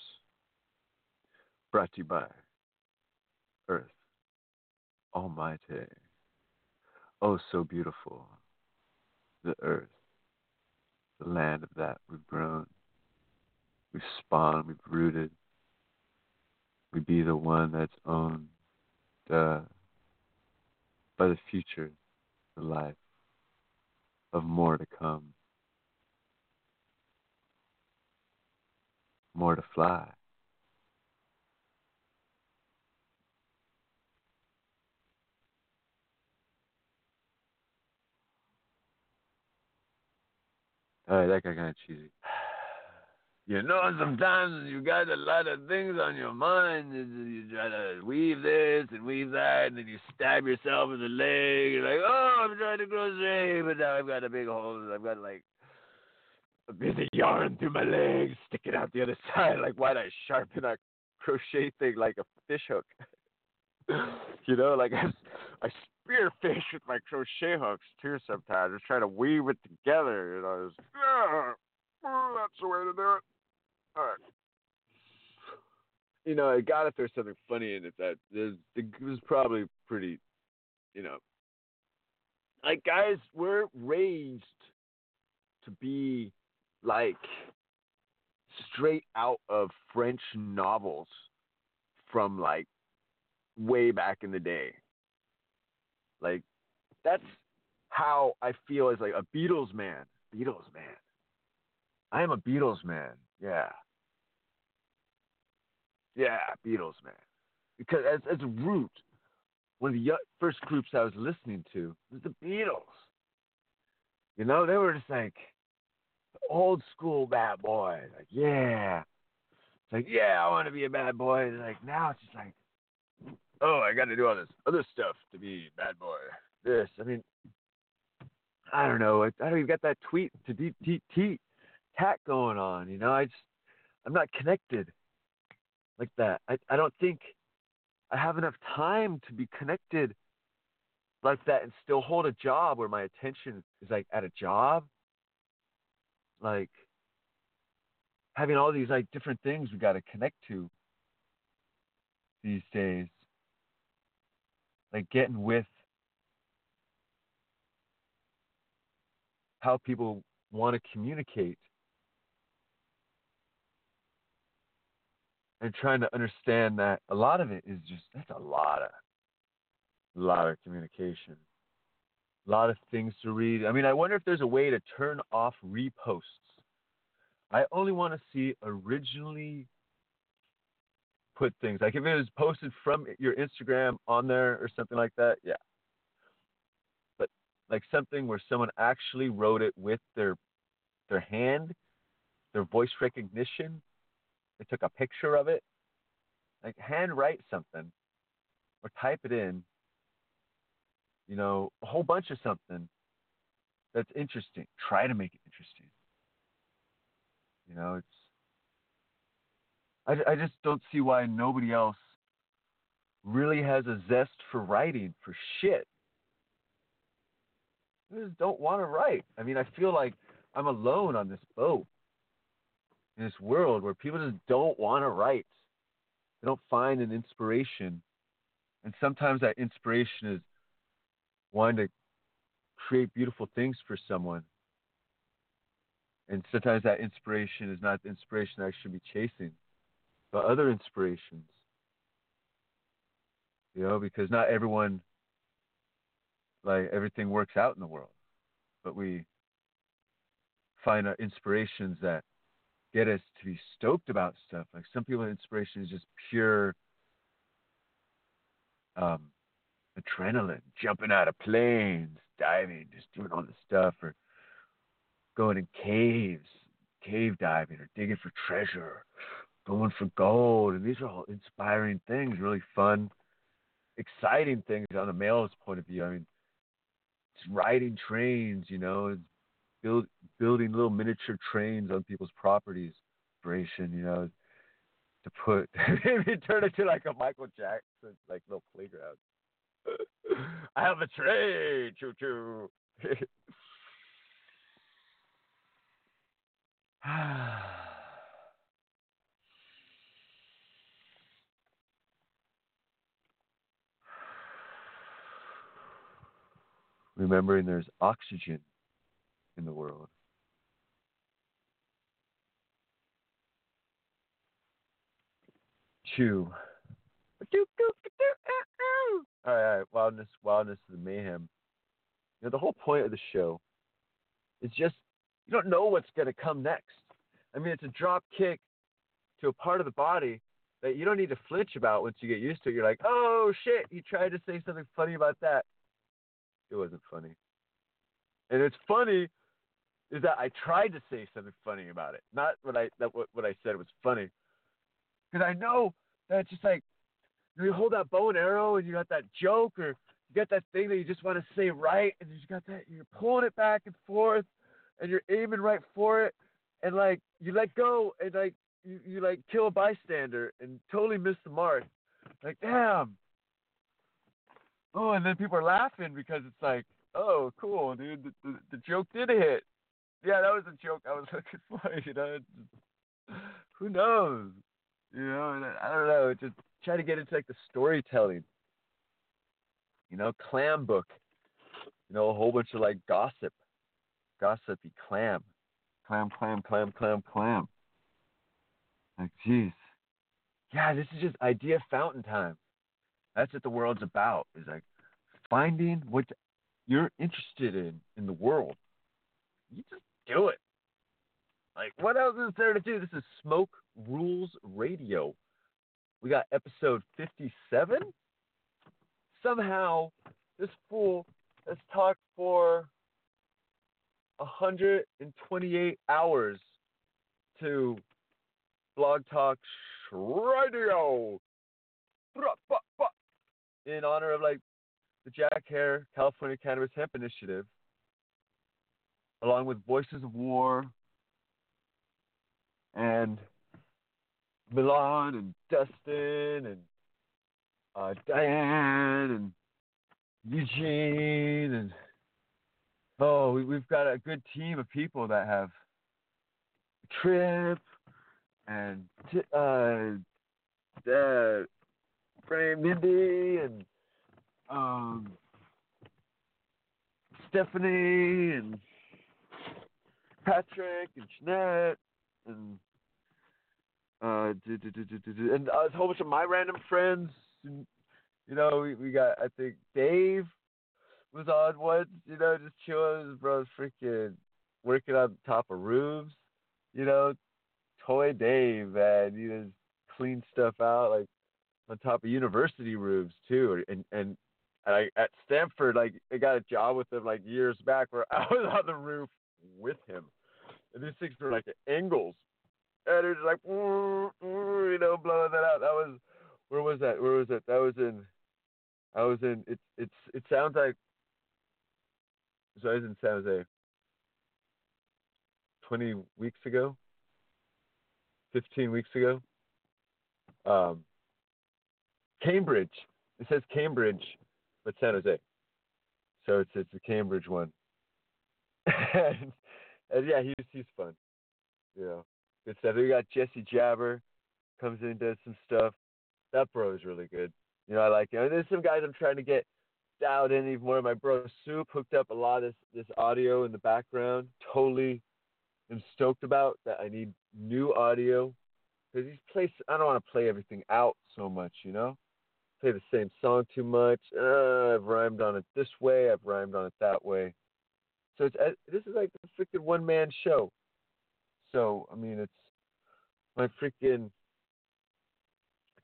Brought to you by Earth Almighty. Oh, so beautiful. The earth, the land of that we've grown, we've spawned, we've rooted. We be the one that's owned uh, by the future, the life of more to come, more to fly. All right, that got kind of cheesy. You know, sometimes you got a lot of things on your mind. You try to weave this and weave that, and then you stab yourself in the leg. You're like, oh, I'm trying to crochet, but now I've got a big hole. I've got like a bit of yarn through my leg, sticking out the other <laughs> side. Like, why'd I sharpen a crochet thing like a fish hook? <laughs> you know, like <laughs> I, I spear fish with my crochet hooks too. Sometimes just try to weave it together. You know, it's, yeah, that's the way to do it. You know, I got if there's something funny in it that it was probably pretty, you know, like guys, we're raised to be like straight out of French novels from like way back in the day. Like that's how I feel as like a Beatles man. Beatles man. I am a Beatles man. Yeah. Yeah, Beatles man. Because as as a root, one of the first groups I was listening to was the Beatles. You know, they were just like old school bad boy. Like, yeah. It's like, yeah, I want to be a bad boy. And like now it's just like, oh, I got to do all this other stuff to be bad boy. This, I mean, I don't know. I, I don't even got that tweet to deep, deep, deep tat going on. You know, I just, I'm not connected like that. I, I don't think I have enough time to be connected like that and still hold a job where my attention is like at a job. Like having all these like different things we got to connect to these days. Like getting with how people want to communicate and trying to understand that a lot of it is just that's a lot of a lot of communication. A lot of things to read. I mean i wonder if there's a way to turn off reposts. I only want to see originally put things. Like if it was posted from your instagram on there or something like that yeah. But like something where someone actually wrote it with their their hand their voice recognition they took a picture of it. Like handwrite something or type it in. You know, a whole bunch of something that's interesting. Try to make it interesting. You know, it's. I, I just don't see why nobody else really has a zest for writing for shit. I just don't want to write. I mean, I feel like I'm alone on this boat in this world where people just don't want to write. They don't find an inspiration. And sometimes that inspiration is wanting to create beautiful things for someone. And sometimes that inspiration is not the inspiration I should be chasing, but other inspirations. You know, because not everyone, like everything works out in the world, but we find our inspirations that get us to be stoked about stuff. Like some people, inspiration is just pure um, adrenaline, jumping out of planes, diving, just doing all this stuff, or going in caves, cave diving, or digging for treasure, going for gold. And these are all inspiring things, really fun, exciting things on a male's point of view. I mean, it's riding trains, you know, it's build, building little miniature trains on people's properties, inspiration, you know, to put <laughs> maybe turn it to like a Michael Jackson like little playground. <laughs> I have a train, choo choo. <sighs> Remembering there's oxygen in the world. All right, all right, wildness, wildness, the mayhem. You know, the whole point of the show is just you don't know what's going to come next. I mean, it's a drop kick to a part of the body that you don't need to flinch about once you get used to it. You're like, oh shit, he tried to say something funny about that. It wasn't funny. And it's funny is that I tried to say something funny about it. Not what I that what, what I said was funny. Because I know that it's just like you hold that bow and arrow and you got that joke or you got that thing that you just want to say right and you got that you're pulling it back and forth and you're aiming right for it and like you let go and like you, you like kill a bystander and totally miss the mark. Like damn. Oh, and then people are laughing because it's like, oh, cool, dude. The, the, the joke did hit yeah, that was a joke I was <laughs> looking for. You know, who knows? You know, I don't know. Just try to get into like the storytelling. You know, clam book. You know, a whole bunch of like gossip, gossipy clam, clam, clam, clam, clam, clam. Like, jeez, yeah, this is just idea fountain time. That's what the world's about. Is like finding what you're interested in in the world. You just do it. Like, what else is there to do? This is Smoke Rules Radio. We got episode 57. Somehow, this fool has talked for 128 hours to Blog Talk Radio in honor of like the Jack Herer California Cannabis Hemp Initiative along with Voices of War and Milan and Dustin and uh, Diane and Eugene, and oh, we, we've got a good team of people that have Trip and uh, uh, Mindy and um, Stephanie and Patrick and Jeanette and uh, do, do, do, and a whole bunch of my random friends. And, you know, we, we got I think Dave was on once. You know, just chilling his freaking working on top of roofs. You know, toy Dave, man. He just clean stuff out like on top of university roofs too, and and. And I, at Stanford, like I got a job with him like years back, where <laughs> I was on the roof with him, and these things were like angles, and it was like, you know, blowing that out. That was, where was that? Where was it? That was in, I was in. It's it's it sounds like. So I was in San Jose. Twenty weeks ago. Fifteen weeks ago. Um. Cambridge. It says Cambridge, but San Jose. So it's it's the Cambridge one. <laughs> and, and yeah, he's he's fun. Know, good stuff. We got Jesse Jabber comes in, and does some stuff. That bro is really good. You know, I like him. And there's some guys I'm trying to get dialed in even more. My bro Soup hooked up a lot of this this audio in the background. Totally am stoked about that. I need new audio because these plays. I don't want to play everything out so much. You know, play the same song too much. Uh, I've rhymed on it this way. I've rhymed on it that way. So it's uh, this is like a freaking one man show. So I mean, it's my freaking.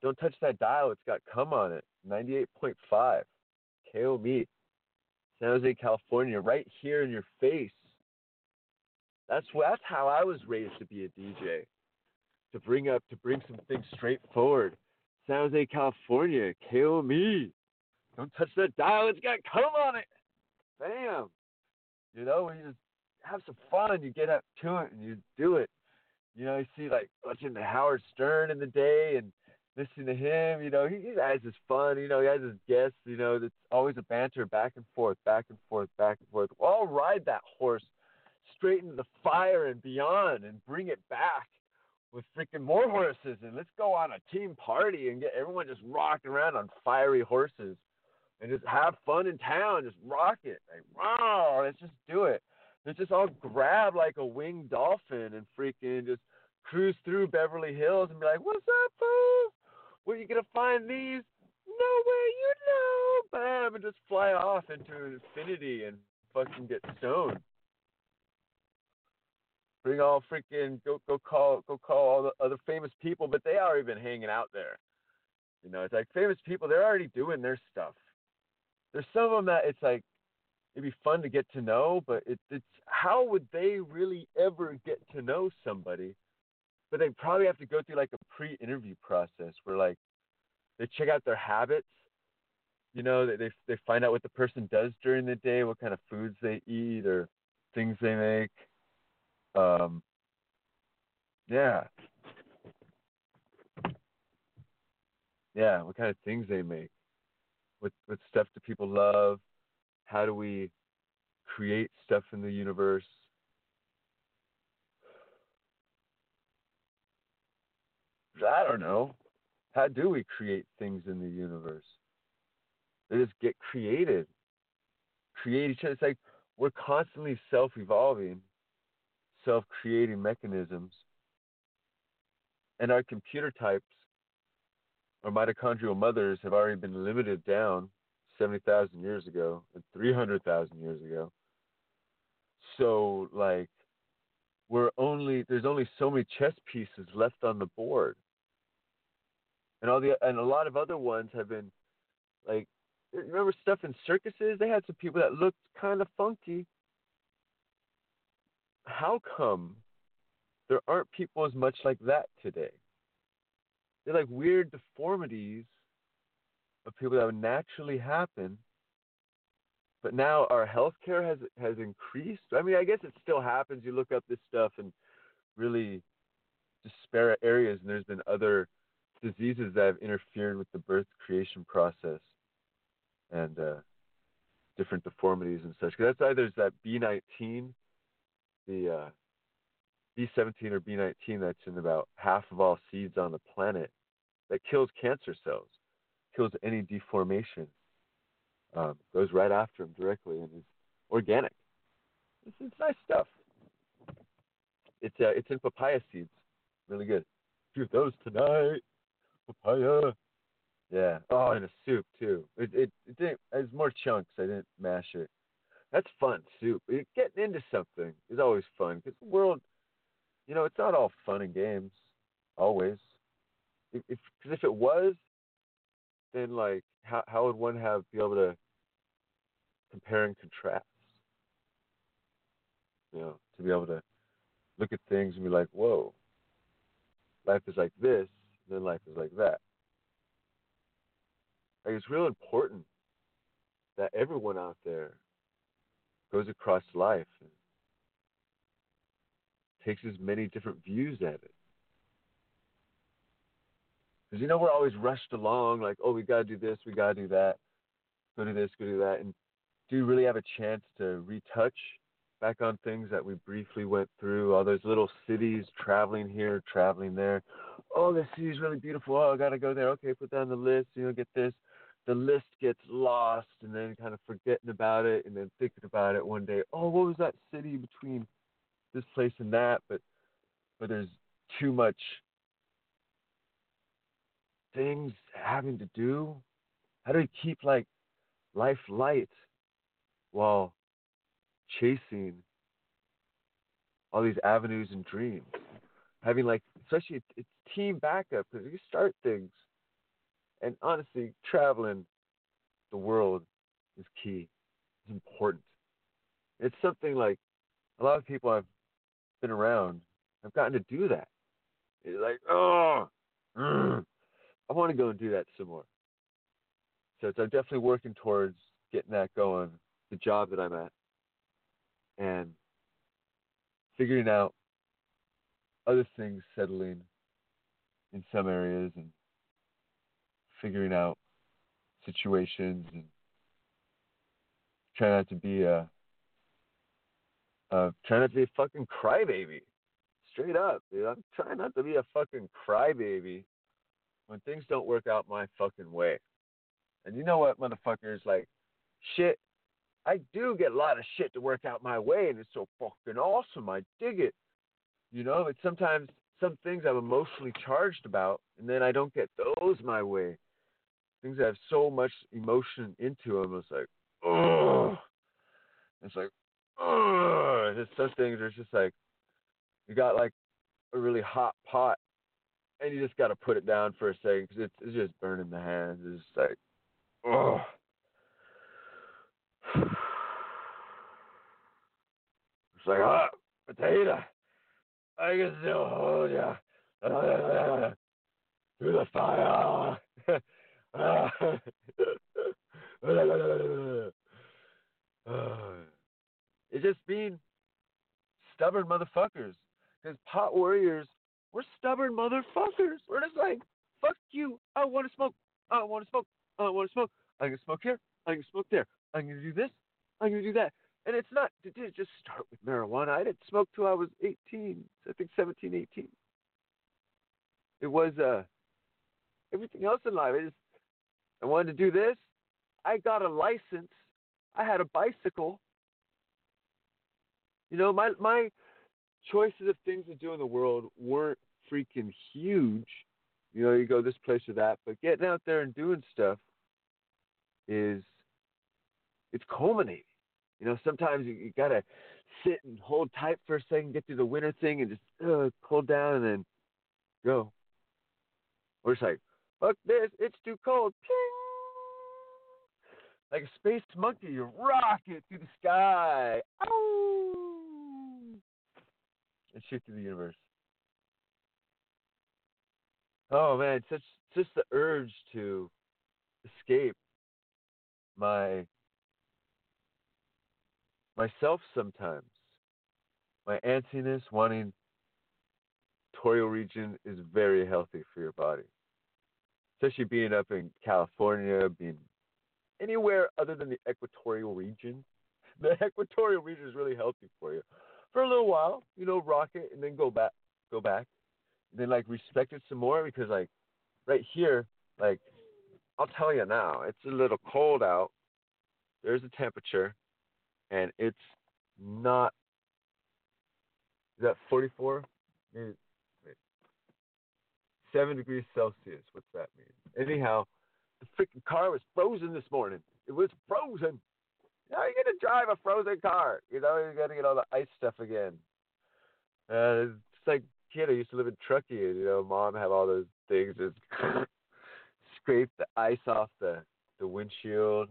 Don't touch that dial. It's got come on it. Ninety-eight point five. KOME. San Jose, California, right here in your face. That's that's how I was raised to be a DJ. To bring up, to bring some things straight forward. San Jose, California, KOME. Don't touch that dial. It's got come on it. Bam. You know, you just have some fun, you get up to it and you do it. You know, you see like watching the Howard Stern in the day and listening to him. You know, he, he has his fun. You know, he has his guests. You know, it's always a banter back and forth, back and forth, back and forth. Well, I'll ride that horse straight into the fire and beyond and bring it back with freaking more horses and let's go on a team party and get everyone just rocking around on fiery horses and just have fun in town. Just rock it. Like, wow, let's just do it. Let's just all grab like a winged dolphin and freaking just cruise through Beverly Hills and be like, what's up, fools? Where you gonna find these? Nowhere you know. Bam, and just fly off into infinity and fucking get stoned. Bring all freaking go go call go call all the other famous people, but they already been hanging out there. You know, it's like famous people, they're already doing their stuff. There's some of them that it's like it'd be fun to get to know, but it, it's how would they really ever get to know somebody? But they probably have to go through like a pre-interview process where like they check out their habits. You know, they they find out what the person does during the day, what kind of foods they eat, or things they make. Um, yeah, yeah, what kind of things they make. What what stuff do people love? How do we create stuff in the universe? I don't know. How do we create things in the universe? They just get created. Create each other. It's like we're constantly self evolving, self creating mechanisms. And our computer types, our mitochondrial mothers, have already been limited down 70,000 years ago and 300,000 years ago. So, like, we're only, there's only so many chess pieces left on the board. And all the and a lot of other ones have been like remember stuff in circuses? They had some people that looked kind of funky. How come there aren't people as much like that today they're like weird deformities of people that would naturally happen but now our healthcare has has increased i mean i guess it still happens you look up this stuff and really disparate areas and there's been other diseases that have interfered with the birth creation process. And uh, different deformities and such. 'Cause that's either there's that B19, the uh, B17 or B19 that's in about half of all seeds on the planet that kills cancer cells, kills any deformation, um, goes right after them directly and is organic. It's, it's nice stuff. It's uh, it's in papaya seeds, really good. Do those tonight, papaya. Yeah. Oh, and a soup too. It it it didn't. It was more chunks. I didn't mash it. That's fun soup. Getting into something is always fun because the world, you know, it's not all fun and games always. If if, cause if it was, then like how how would one have be able to compare and contrast? You know, to be able to look at things and be like, whoa, life is like this, then life is like that. Like it's real important that everyone out there goes across life and takes as many different views at it. Because you know we're always rushed along, like, oh, we gotta do this, we gotta do that, go do this, go do that, and do you really have a chance to retouch back on things that we briefly went through? All those little cities, traveling here, traveling there. Oh, this city's really beautiful. Oh, I gotta go there. Okay, put that on the list. You know, get this. The list gets lost, and then kind of forgetting about it, and then thinking about it one day. Oh, what was that city between this place and that? But but there's too much things having to do. How do we keep like life light while chasing all these avenues and dreams? Having like, especially it's, team backup because you start things, and honestly, traveling the world is key. It's important. It's something like a lot of people I've been around have gotten to do that. It's like, oh, mm, I want to go and do that some more. So I'm definitely working towards getting that going, the job that I'm at, and figuring out other things settling in some areas and figuring out situations and trying not to be a uh, trying not to be a fucking crybaby. Straight up, dude. I'm trying not to be a fucking crybaby when things don't work out my fucking way. And you know what, motherfuckers? Like, shit, I do get a lot of shit to work out my way, and it's so fucking awesome. I dig it. You know, but sometimes some things I'm emotionally charged about, and then I don't get those my way. Things that have so much emotion into them, it's like, oh, it's like, oh, just some things are just like, you got like a really hot pot, and you just got to put it down for a second because it's, it's just burning the hands. It's just like, oh. It's like hot potato. I can still hold you through the fire. It's just being stubborn motherfuckers. Because pot warriors, we're stubborn motherfuckers. We're just like, fuck you. I want to smoke. I want to smoke. I want to smoke. I can smoke here. I can smoke there. I'm gonna do this. I'm gonna do that. And it's not. Just start with marijuana. I didn't smoke till I was 18. I think 17, 18. It was uh everything else in life. I just I wanted to do this. I got a license. I had a bicycle. You know, my my choices of things to do in the world weren't freaking huge. You know, you go this place or that, but getting out there and doing stuff is it's culminating. You know, sometimes you, you gotta sit and hold tight for a second, get through the winter thing, and just uh, cool down, and then go. Or it's like, fuck this, it's too cold. Ping! Like a space monkey, you rocket through the sky. Ow! And shoot through the universe. Oh man, such just the urge to escape my myself sometimes. My antsiness wanting torreal region is very healthy for your body. Especially being up in California, being anywhere other than the equatorial region. <laughs> The equatorial region is really healthy for you for a little while. You know, rock it and then go back, go back, and then like respect it some more because like right here, like I'll tell you now, it's a little cold out. There's a temperature, and it's not. Is that 44? Maybe. Seven degrees Celsius. What's that mean? Anyhow, the freaking car was frozen this morning. It was frozen. You gonna drive a frozen car? You know, you gotta get all the ice stuff again. Uh, it's like kid. I used to live in Truckee, and you know, mom have all those things just <laughs> scrape the ice off the the windshield.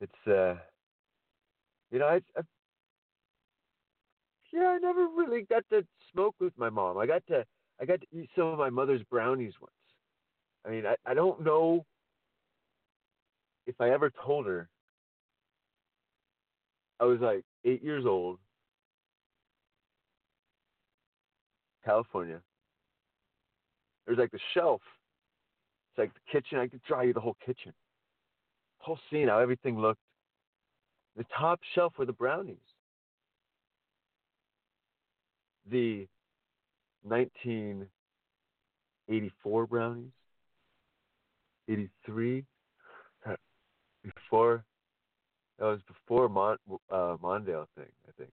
It's uh, you know, I, I yeah, I never really got to smoke with my mom. I got to I got to eat some of my mother's brownies once. I mean, I, I don't know if I ever told her I was like eight years old, California. There's like the shelf. It's like the kitchen. I could draw you the whole kitchen, whole scene, how everything looked. The top shelf were the brownies. The 1984 brownies, 83, uh, before that was before Mon, uh, Mondale thing, I think.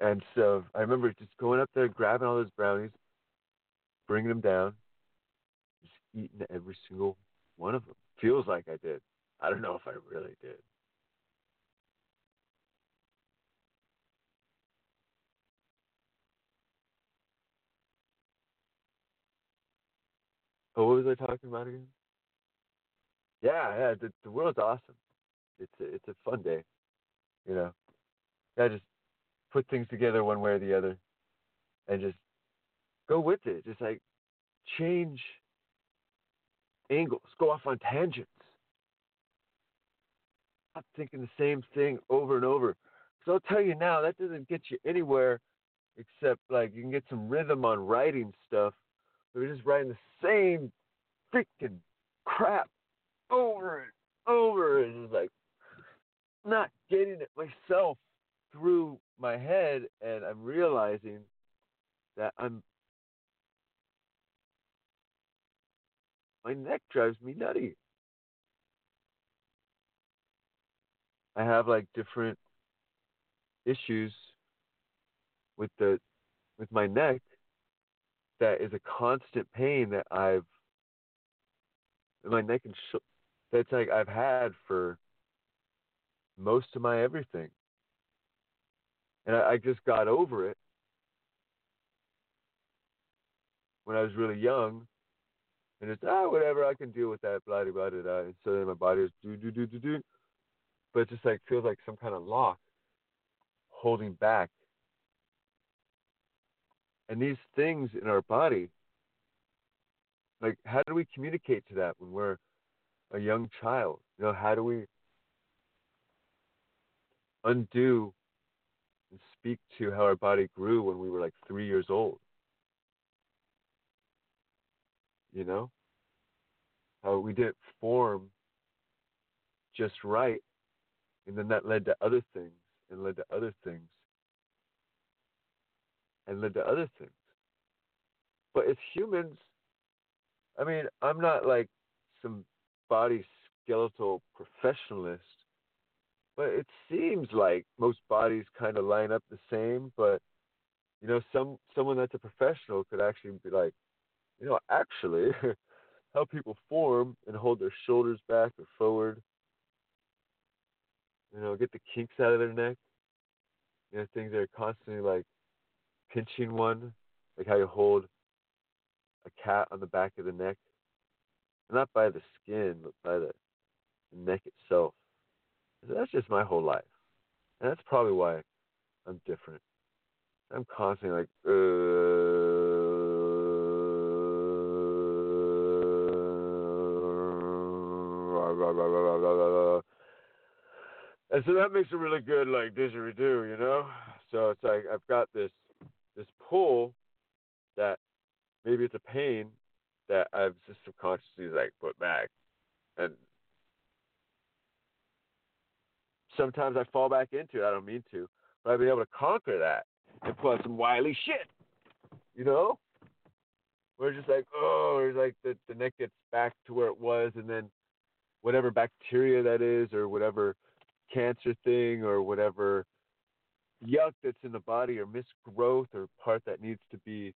And so I remember just going up there, grabbing all those brownies, bringing them down, just eating every single one of them. Feels like I did. I don't know if I really did. Oh, what was I talking about again? Yeah, yeah, the, the world's awesome. It's a, it's a fun day, you know. I just put things together one way or the other, and just go with it. Just like change angles, go off on tangents. Stop thinking the same thing over and over. So I'll tell you now, that doesn't get you anywhere except like you can get some rhythm on writing stuff. But you're just writing the same freaking crap over and over and it's like not getting it myself through my head and I'm realizing that I'm my neck drives me nutty. I have like different issues with the with my neck that is a constant pain that I've my neck and sh- that's like I've had for most of my everything. And I, I just got over it when I was really young. And it's ah whatever I can deal with that blah blah blah blah. And so then my body is do do do do do, but it just like feels like some kind of lock holding back. And these things in our body, like how do we communicate to that when we're a young child? You know, how do we undo and speak to how our body grew when we were like three years old. You know? How we didn't form just right. And then that led to other things and led to other things and led to other things. But as humans, I mean, I'm not like some body skeletal professionalist, but it seems like most bodies kind of line up the same. But you know, some someone that's a professional could actually be like, you know, actually, <laughs> how people form and hold their shoulders back or forward. You know, get the kinks out of their neck. You know, things that are constantly like pinching one, like how you hold a cat on the back of the neck, not by the skin, but by the neck itself. That's just my whole life. And that's probably why I'm different. I'm constantly like, uh, and so that makes it really good, like didgeridoo, you know. So it's like I've got this this pull that maybe it's a pain that I've just subconsciously like put back, and sometimes I fall back into it. I don't mean to, but I've been able to conquer that and out some wily shit. You know? Where it's just like, oh, it's like the, the neck gets back to where it was, and then whatever bacteria that is, or whatever cancer thing, or whatever yuck that's in the body, or misgrowth, or part that needs to be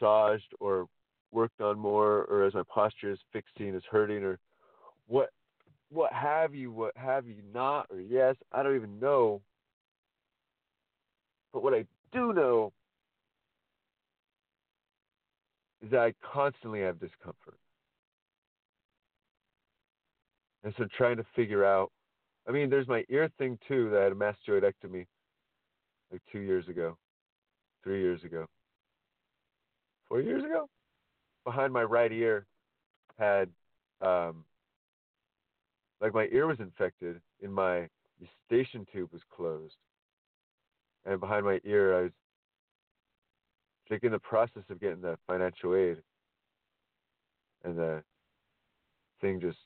massaged or worked on more, or as my posture is fixing, is hurting, or what what have you, what have you not, or yes, I don't even know. But what I do know is that I constantly have discomfort. And so trying to figure out I mean, there's my ear thing too that I had a mastoidectomy like two years ago, three years ago, four years ago. Behind my right ear had um, like my ear was infected and my eustachian tube was closed. And behind my ear, I was like in the process of getting the financial aid, and the thing just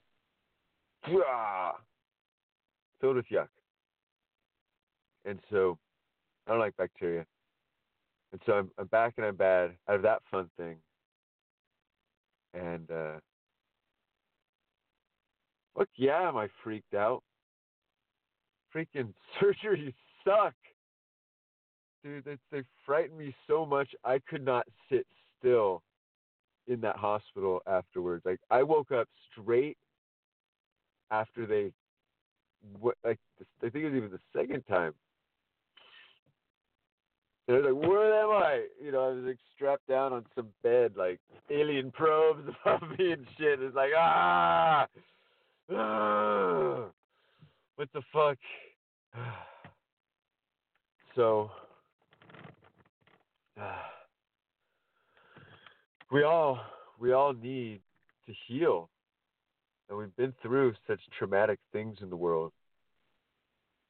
filled with yuck. And so I don't like bacteria. And so I'm, I'm back and I'm bad out of that fun thing. And uh, Look, yeah, am I freaked out? Freaking <laughs> surgeries suck. Dude, they, they frightened me so much I could not sit still in that hospital afterwards. Like I woke up straight after they what like I think it was even the second time. And I was like, where am I? You know, I was like strapped down on some bed, like alien probes <laughs> above me and shit. It's like, ah, what the fuck? <sighs> So, <sighs> we all we all need to heal, and we've been through such traumatic things in the world.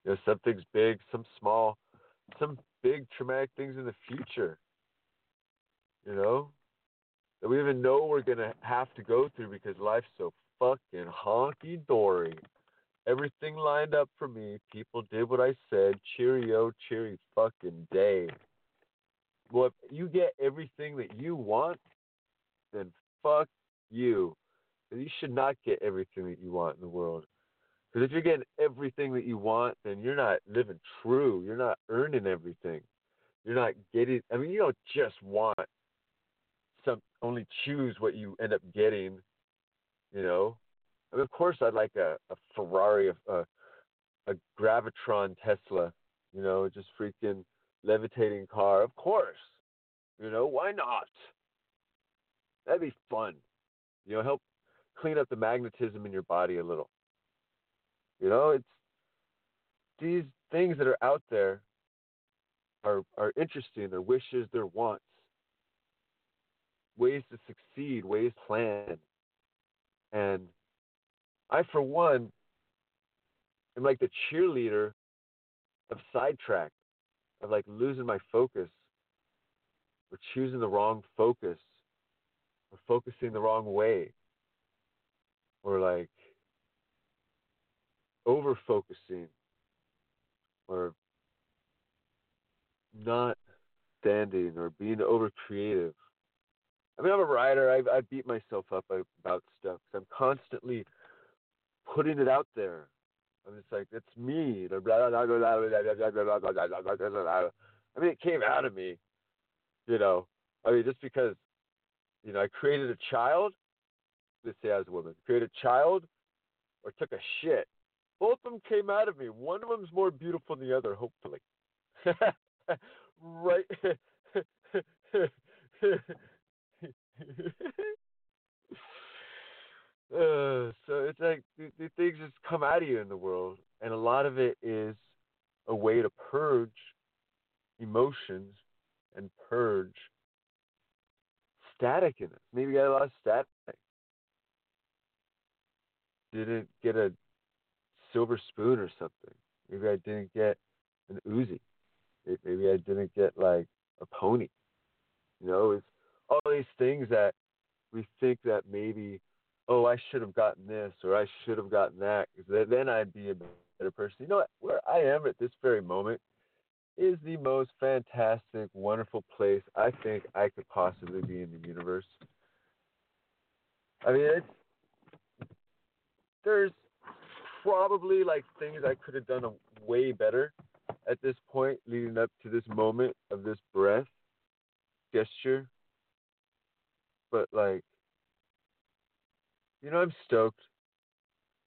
You know, some things big, some small, some big traumatic things in the future. You know, that we even know we're gonna have to go through because life's so fucking honky dory. Everything lined up for me. People did what I said. Cheerio, cheery fucking day. Well, if you get everything that you want, then fuck you. You should not get everything that you want in the world. Because if you're getting everything that you want, then you're not living true. You're not earning everything. You're not getting. I mean, you don't just want some. Only choose what you end up getting you know, I mean, of course, I'd like a, a Ferrari, a, a Gravitron Tesla. You know, just freaking levitating car. Of course. You know, why not? That'd be fun. You know, help clean up the magnetism in your body a little. You know, it's these things that are out there are are interesting. Their wishes, their wants, ways to succeed, ways to plan. And I, for one, am like the cheerleader of sidetrack, of like losing my focus, or choosing the wrong focus, or focusing the wrong way, or like over focusing, or not standing, or being over creative I mean, I'm a writer. I, I beat myself up about stuff. i I'm constantly putting it out there. I'm just like, it's me. I mean, it came out of me, you know. I mean, just because, you know, I created a child. Let's say I was a woman, created a child, or took a shit. Both of them came out of me. One of them's more beautiful than the other, hopefully. right. <laughs> uh, so it's like the, the things just come out of you in the world, and a lot of it is a way to purge emotions and purge static in it. Maybe got a lot of static. Didn't get a silver spoon or something. Maybe I didn't get an Uzi. Maybe I didn't get like a pony. You know, it's all these things that we think that maybe oh, I should have gotten this or I should have gotten that, because then I'd be a better person. You know what? Where I am at this very moment is the most fantastic, wonderful place I think I could possibly be in the universe. I mean, it's there's probably like things I could have done way better at this point, leading up to this moment of this breath gesture. But like, you know, I'm stoked.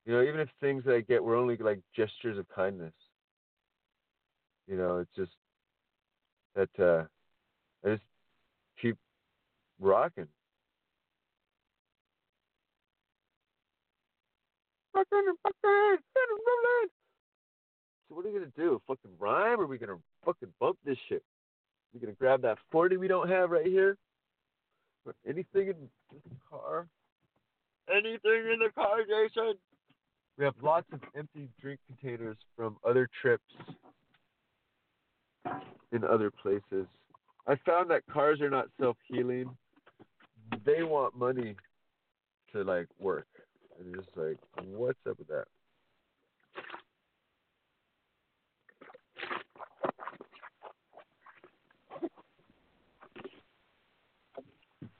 You know, even if things that I get were only like gestures of kindness. You know, it's just that uh I just keep rocking. So what are we gonna do? Fucking rhyme, or are we gonna fucking bump this shit? We gonna grab that forty we don't have right here? Or anything in the car? Anything in the car, Jason? We have lots of empty drink containers from other trips in other places. I found that cars are not self healing. They want money to like work. And it's like, what's up with that?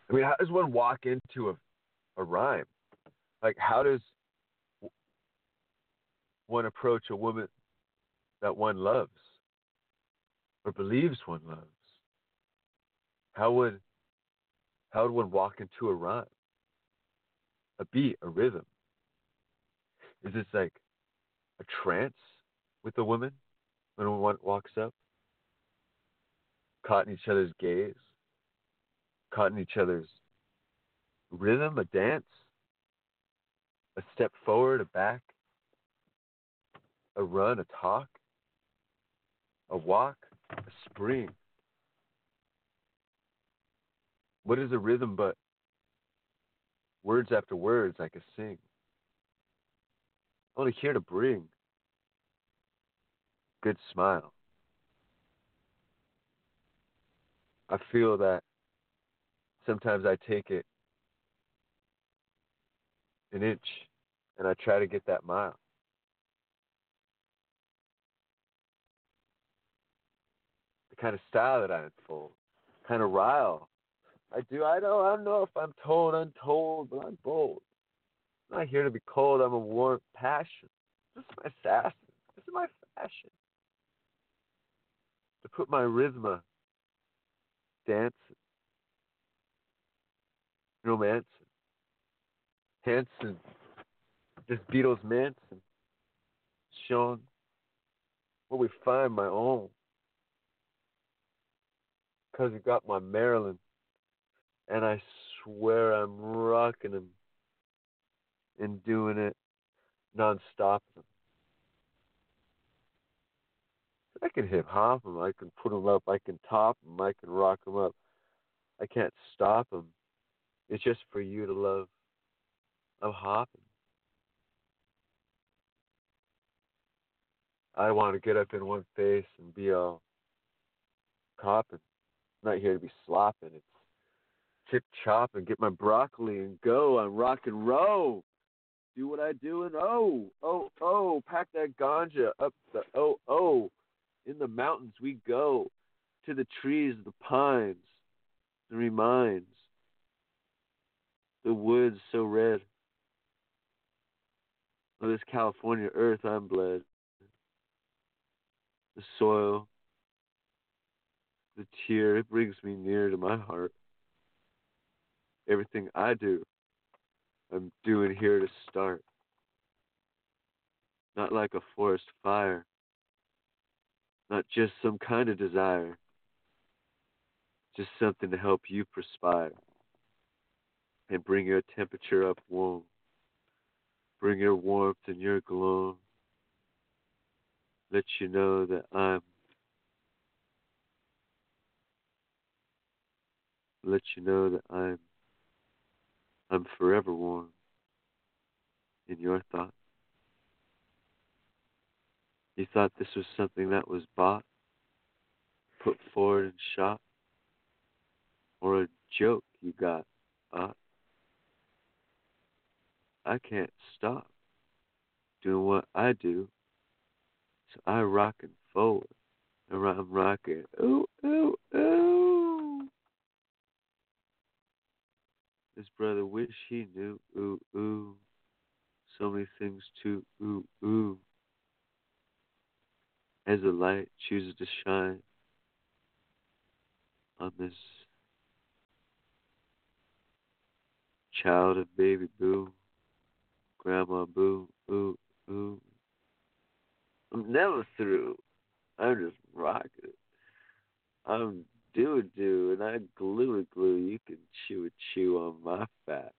I mean, how does one walk into a, a rhyme? Like, how does one approach a woman that one loves or believes one loves? How would how would one walk into a rhyme? A beat, a rhythm? Is this like a trance with a woman when one walks up? Caught in each other's gaze? Caught in each other's rhythm, a dance? A step forward, a back? A run, a talk? A walk, a spring? What is a rhythm but words after words I could sing? Only here to bring good smile. I feel that sometimes I take it an inch and I try to get that mile. The kind of style that I unfold, kind of rile I do. I don't. I don't know if I'm told untold, but I'm bold. I'm not here to be cold. I'm a warm passion. This is my assassin. This is my fashion. To put my rhythm dancing, romancing, Hanson, this Beatles Manson, Sean, where we find my own. Cause you got my Maryland and I swear I'm rocking him and doing it nonstop. I can hip hop him. I can put him up. I can top him. I can rock him up. I can't stop him. It's just for you to love. I'm hopping. I want to get up in one face and be all copping. Not here to be slopping. It's chip chop and get my broccoli and go on rock and roll. Do what I do and oh, oh, oh, pack that ganja up the oh, oh. In the mountains we go to the trees, the pines, and reminds the woods so red. Of this California earth I'm bled. The soil, the tear, it brings me near to my heart everything I do, I'm doing here to start. Not like a forest fire, not just some kind of desire, just something to help you perspire and bring your temperature up warm, bring your warmth and your glow, let you know that I'm let you know that I'm I'm forever warm in your thought. You thought this was something that was bought, put forward and shot, or a joke you got bought. I can't stop doing what I do. So I rockin' forward. And I'm rocking. Ooh, ooh, ooh. His brother wish he knew. Ooh, ooh. So many things to ooh, ooh. As the light chooses to shine on this child of baby boo, grandma boo, ooh, ooh. I'm never through. I'm just rocking. I'm do a do, and I glue a glue. You can chew a chew on my fat.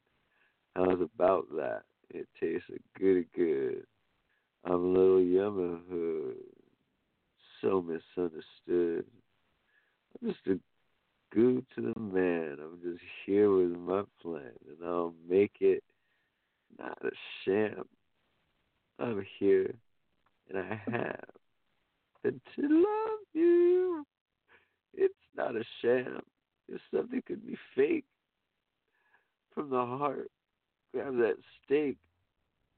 How's about that? It tastes good good. I'm a little hood. So misunderstood. I'm just a goo to the man. I'm just here with my plan, and I'll make it not a sham. I'm here, and I have. And to love you, it's not a sham. If something could be fake from the heart, grab that stake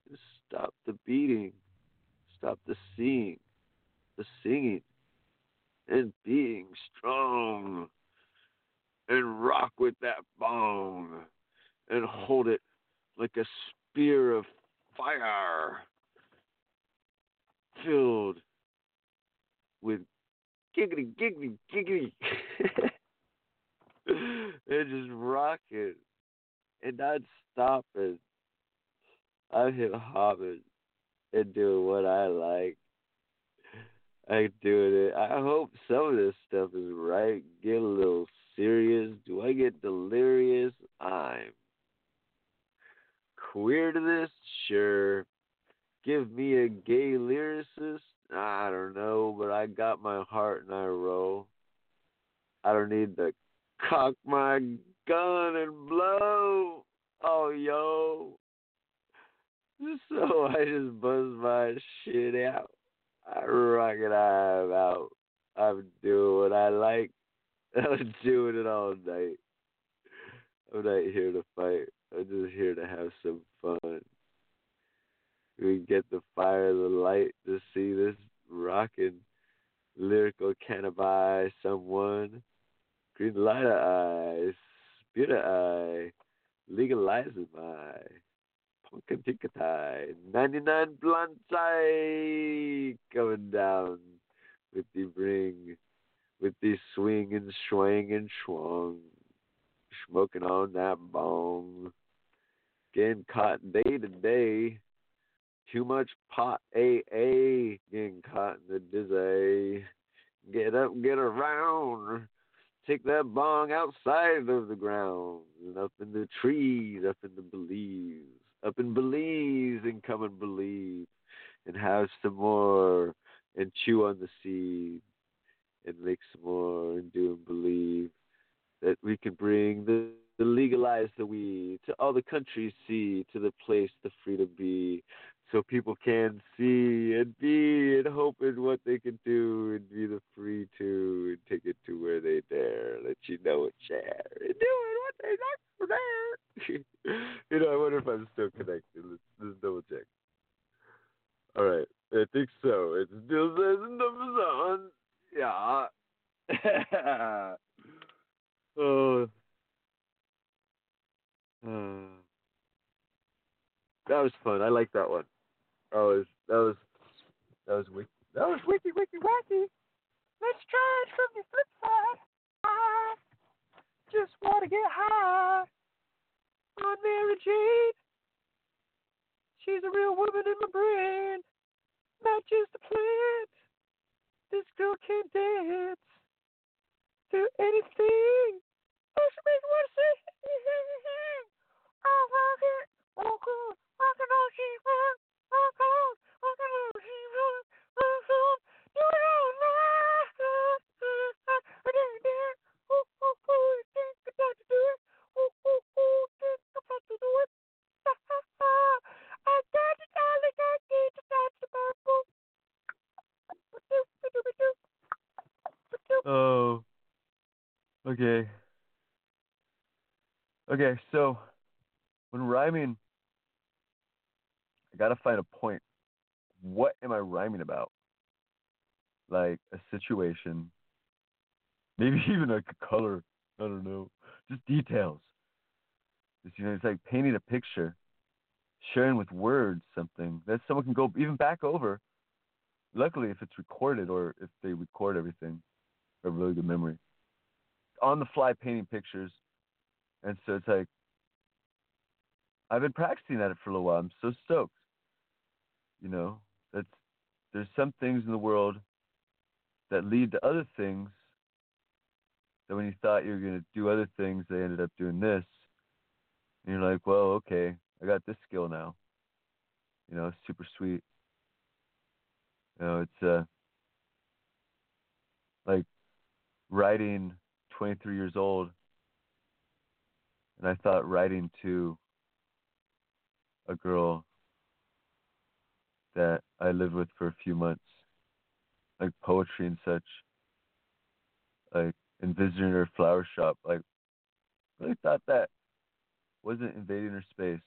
and stop the beating, stop the seeing, the singing, and being strong and rock with that bong and hold it like a spear of fire filled with giggity giggity giggity <laughs> and just rock it and not stopping. I'm hip hopping and doing what I like. I'm doing it. I hope some of this stuff is right. Get a little serious. Do I get delirious? I'm queer to this? Sure. Give me a gay lyricist? I don't know, but I got my heart and I roll. I don't need to cock my gun and blow. Oh, yo. <laughs> So I just buzz my shit out. I rock it I'm out. I'm doing what I like. <laughs> I'm doing it all night. I'm not here to fight. I'm just here to have some fun. We get the fire, the light to see this rocking lyrical cannabis someone. Green light eyes, spirit eye, legalizing my pumpkin ticketai, 99 blunt eye coming down with the ring, with the swing and swing and swung, smoking on that bong, getting caught day to day. Too much pot, AA, getting caught in the dizzy. Get up, get around. Take that bong outside of the ground and up in the trees, up in the Belize, up in Belize and come and believe and have some more and chew on the seed and make some more and do and believe that we can bring the, the legalize the weed to all the countries see to the place the free to be so people can see and be and hope in what they can do and be the free to and take it to where they dare. Let you know and share and doing what they like for there. <laughs> you know, I wonder if I'm still connected. Let's, let's double check. All right, I think so. It still says numbers on. Yeah. <laughs> oh. Uh, that was fun. I like that one. That was that was that was wiki. That was wiki wiki wacky. Let's try it from the flip side. I just want to get high on Mary Jane. Okay, so when rhyming I gotta find a point. What am I rhyming about? Like a situation, maybe <laughs> even like a color. I don't know, just details. It's, you know, it's like painting a picture, sharing with words something that someone can go even back over. Luckily, if it's recorded or if they record everything, have really good memory. On the fly painting pictures, and so it's like I've been practicing at it for a little while. I'm so stoked. You know, that's there's some things in the world that lead to other things that when you thought you were going to do other things, they ended up doing this. And you're like, well, okay, I got this skill now. You know, super sweet. You know, it's uh, like writing 23 years old, and I thought writing to a girl that I lived with for a few months, like poetry and such, like and visiting her flower shop. Like, really thought that wasn't invading her space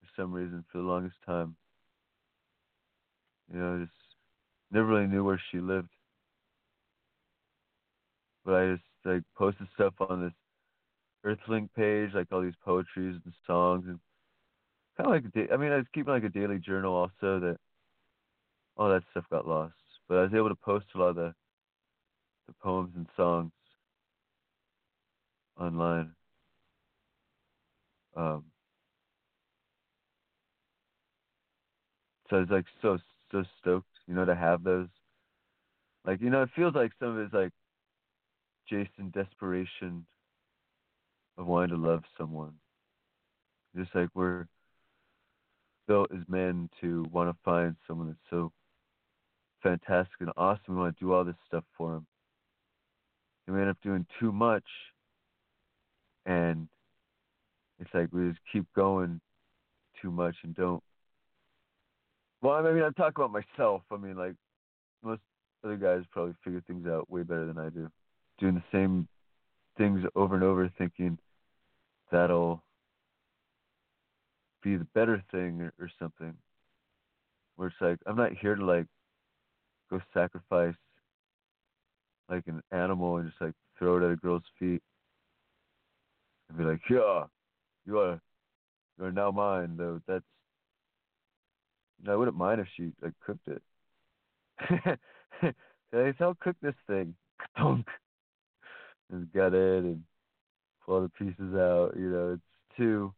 for some reason for the longest time. You know, I just never really knew where she lived. But I just like posted stuff on this Earthlink page, like all these poetries and songs, and kind of like da- I mean, I was keeping like a daily journal also. That all that stuff got lost, but I was able to post a lot of the the poems and songs online. Um, so I was like so so stoked, you know, to have those. Like you know, it feels like some of it's like Jason desperation of wanting to love someone. Just like we're built as men to want to find someone that's so fantastic and awesome. We want to do all this stuff for them. And we end up doing too much, and it's like we just keep going too much and don't. Well, I mean, I'm talking about myself. I mean, like most other guys probably figure things out way better than I do, doing the same things over and over, thinking that'll be the better thing or, or something. Where it's like I'm not here to like go sacrifice like an animal and just like throw it at a girl's feet and be like, yeah, you are you are now mine. Though that's I wouldn't mind if she like cooked it. so cook this thing. <laughs> And got it and all the pieces out. You know, it's to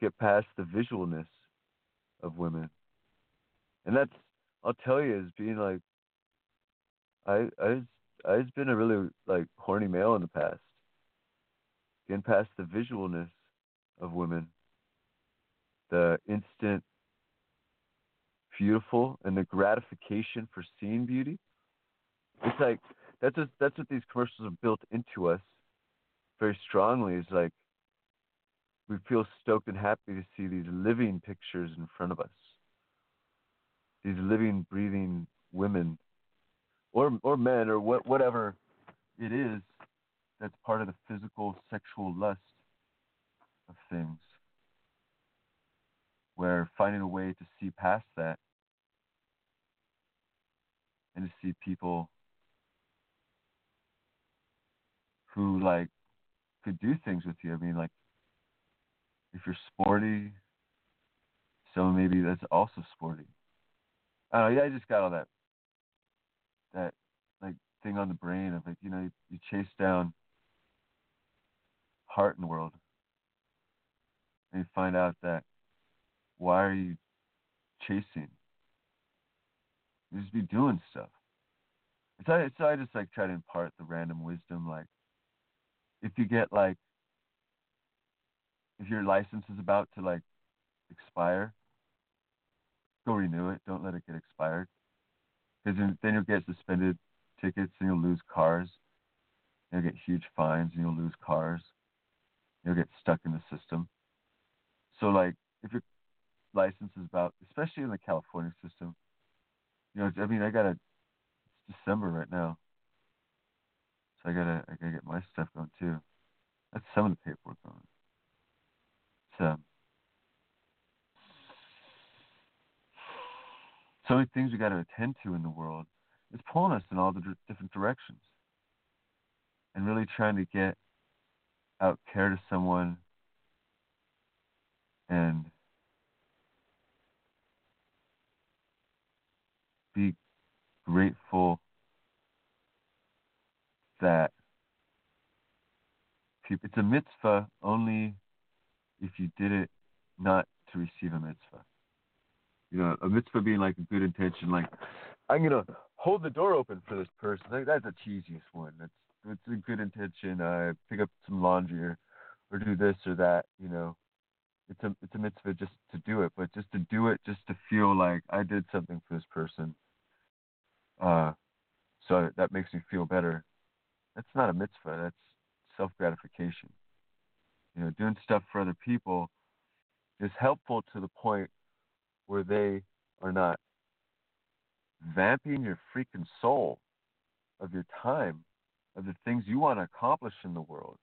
get past the visualness of women, and that's I'll tell you is being like I I I've been a really like horny male in the past. Getting past the visualness of women, the instant beautiful and the gratification for seeing beauty. It's like that's just, that's what these commercials have built into us very strongly. Is like we feel stoked and happy to see these living pictures in front of us. These living, breathing women, or or men, or what whatever it is that's part of the physical sexual lust of things. Where finding a way to see past that and to see people who like could do things with you. I mean, like if you're sporty, so maybe that's also sporty. I don't know. Yeah, I just got all that that like thing on the brain of like you know you, you chase down heart in the world, and you find out that why are you chasing? You just be doing stuff. So I, so I just like try to impart the random wisdom. Like, if you get like, if your license is about to like expire, go renew it. Don't let it get expired, because then, you'll get suspended tickets and you'll lose cars. You'll get huge fines and you'll lose cars. You'll get stuck in the system. So like, if your license is about, especially in the California system, you know, I mean, I got a It's December right now, I gotta, I gotta get my stuff going too. That's some of the paperwork going. So, so many things we got to attend to in the world. It's pulling us in all the d- different directions, and really trying to get out care to someone and be grateful that it's a mitzvah only if you did it not to receive a mitzvah. You know, a mitzvah being like a good intention, like I'm gonna hold the door open for this person. Like, that's the cheesiest one. That's it's a good intention. Uh, pick up some laundry or, or do this or that. You know, it's a it's a mitzvah just to do it, but just to do it, just to feel like I did something for this person. Uh, so that makes me feel better. That's not a mitzvah. That's self gratification. You know, doing stuff for other people is helpful to the point where they are not vamping your freaking soul of your time, of the things you want to accomplish in the world,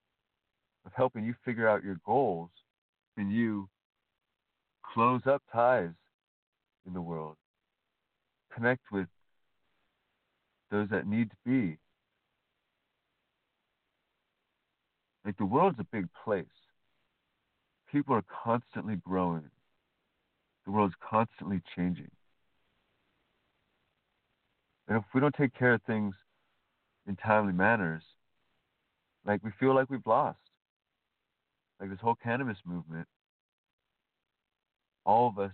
of helping you figure out your goals, and you close up ties in the world, connect with those that need to be. Like the world's a big place. People are constantly growing. The world's constantly changing. And if we don't take care of things in timely manners, like we feel like we've lost. Like this whole cannabis movement, all of us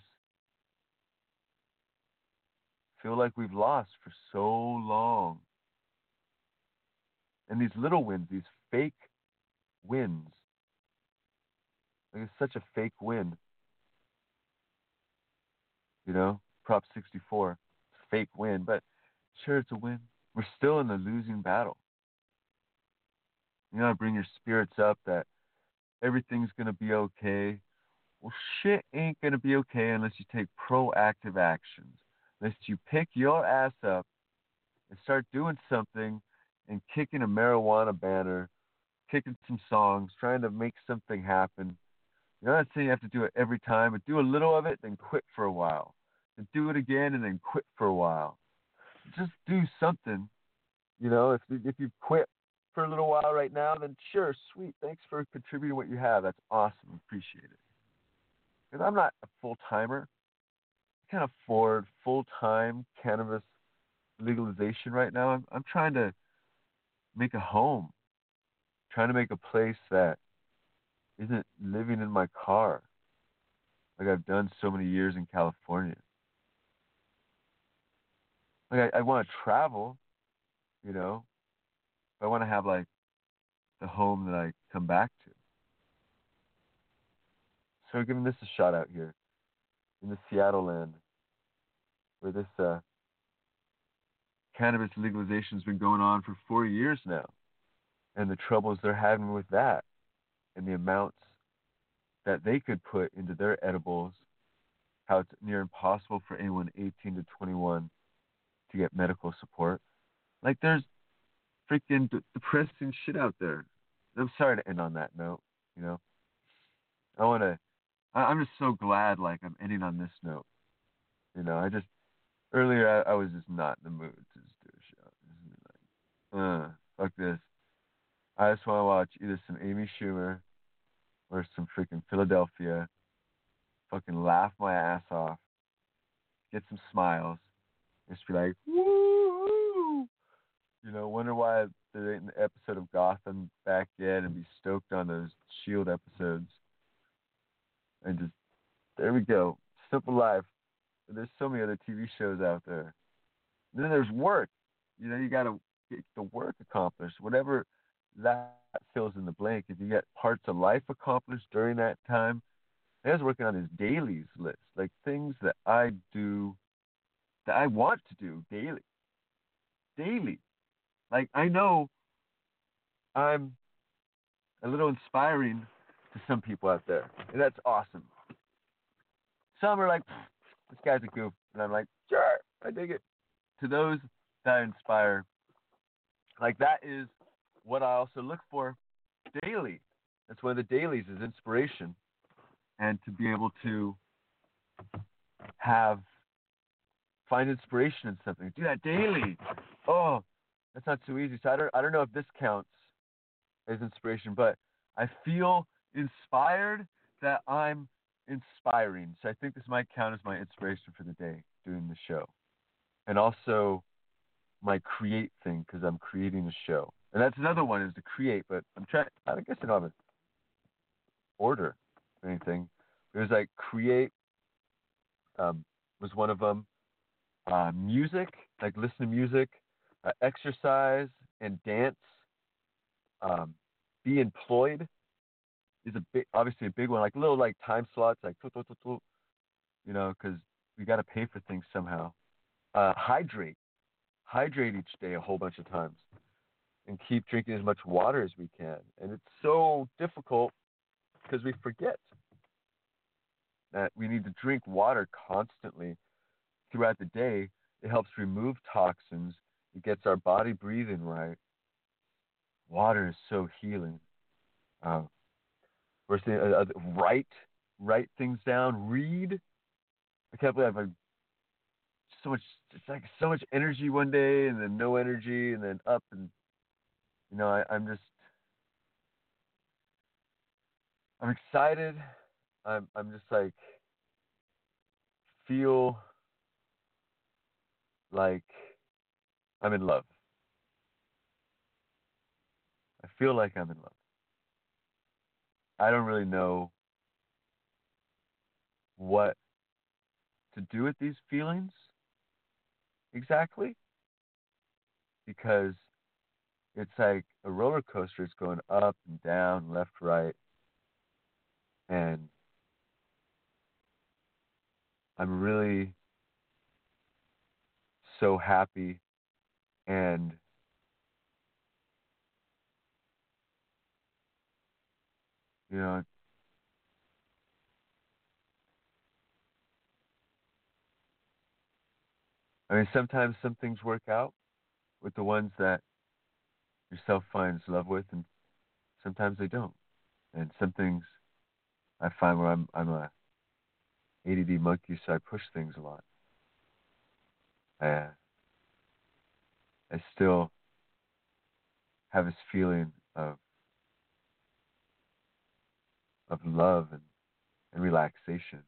feel like we've lost for so long. And these little wins, these fake wins, like it's such a fake win. You know, Prop 64, fake win, but sure it's a win. We're still in the losing battle. You gotta bring your spirits up that everything's gonna be okay. Well, shit ain't gonna be okay unless you take proactive actions. Unless you pick your ass up and start doing something and kicking a marijuana banner, kicking some songs, trying to make something happen. You're not saying you have to do it every time, but do a little of it, then quit for a while. Then do it again and then quit for a while. Just do something. You know, if if you quit for a little while right now, then sure, sweet. Thanks for contributing what you have. That's awesome. Appreciate it. Because I'm not a full timer. I can't afford full time cannabis legalization right now. I'm I'm trying to make a home. Trying to make a place that isn't living in my car like I've done so many years in California. Like I, I want to travel, you know. I want to have like the home that I come back to. So giving this a shot out here in the Seattle land, where this uh, cannabis legalization has been going on for four years now, and the troubles they're having with that, and the amounts that they could put into their edibles, how it's near impossible for anyone 18 to 21 to get medical support. Like there's freaking depressing shit out there. I'm sorry to end on that note. You know, I want to. I'm just so glad, like I'm ending on this note. You know, I just earlier I, I was just not in the mood to just do a show. Like, uh, fuck this. I just want to watch either some Amy Schumer or some freaking Philadelphia. Fucking laugh my ass off. Get some smiles. Just be like, woo! You know, wonder why there ain't an episode of Gotham back yet and be stoked on those Shield episodes. And just, there we go. Simple life. There's so many other TV shows out there. And then there's work. You know, you got to get the work accomplished. Whatever that fills in the blank. If you get parts of life accomplished during that time, I was working on his dailies list, like things that I do that I want to do daily. Daily. Like I know I'm a little inspiring to some people out there. And that's awesome. Some are like, this guy's a goof. And I'm like, sure, I dig it. To those that I inspire, like that is what I also look for daily. That's one of the dailies is inspiration. And to be able to have find inspiration in something. Do that daily. Oh, that's not so easy. So I don't I don't know if this counts as inspiration, but I feel inspired that I'm inspiring. So I think this might count as my inspiration for the day doing the show. And also my create thing because I'm creating a show. And that's another one is to create, but I'm trying I guess I don't have an order or anything. It was like create um, was one of them. Uh, music, like listen to music, uh, exercise and dance. Um, be employed is a big, obviously a big one. Like little like time slots, like you know, because we got to pay for things somehow. Uh, hydrate, hydrate each day a whole bunch of times, and keep drinking as much water as we can. And it's so difficult because we forget that we need to drink water constantly throughout the day. It helps remove toxins. It gets our body breathing right. Water is so healing. We're saying uh, uh, write, write things down, read. I can't believe I've so much. It's like so much energy one day, and then no energy, and then up, and you know, I, I'm just, I'm excited. I'm, I'm just like, feel like I'm in love. I feel like I'm in love. I don't really know what to do with these feelings exactly because it's like a roller coaster. It's going up and down, left, right. And I'm really so happy and you know I mean sometimes some things work out with the ones that yourself finds love with and sometimes they don't. And some things I find where I'm I'm a ADD monkey so I push things a lot. I, I still have this feeling of of love and, and relaxation.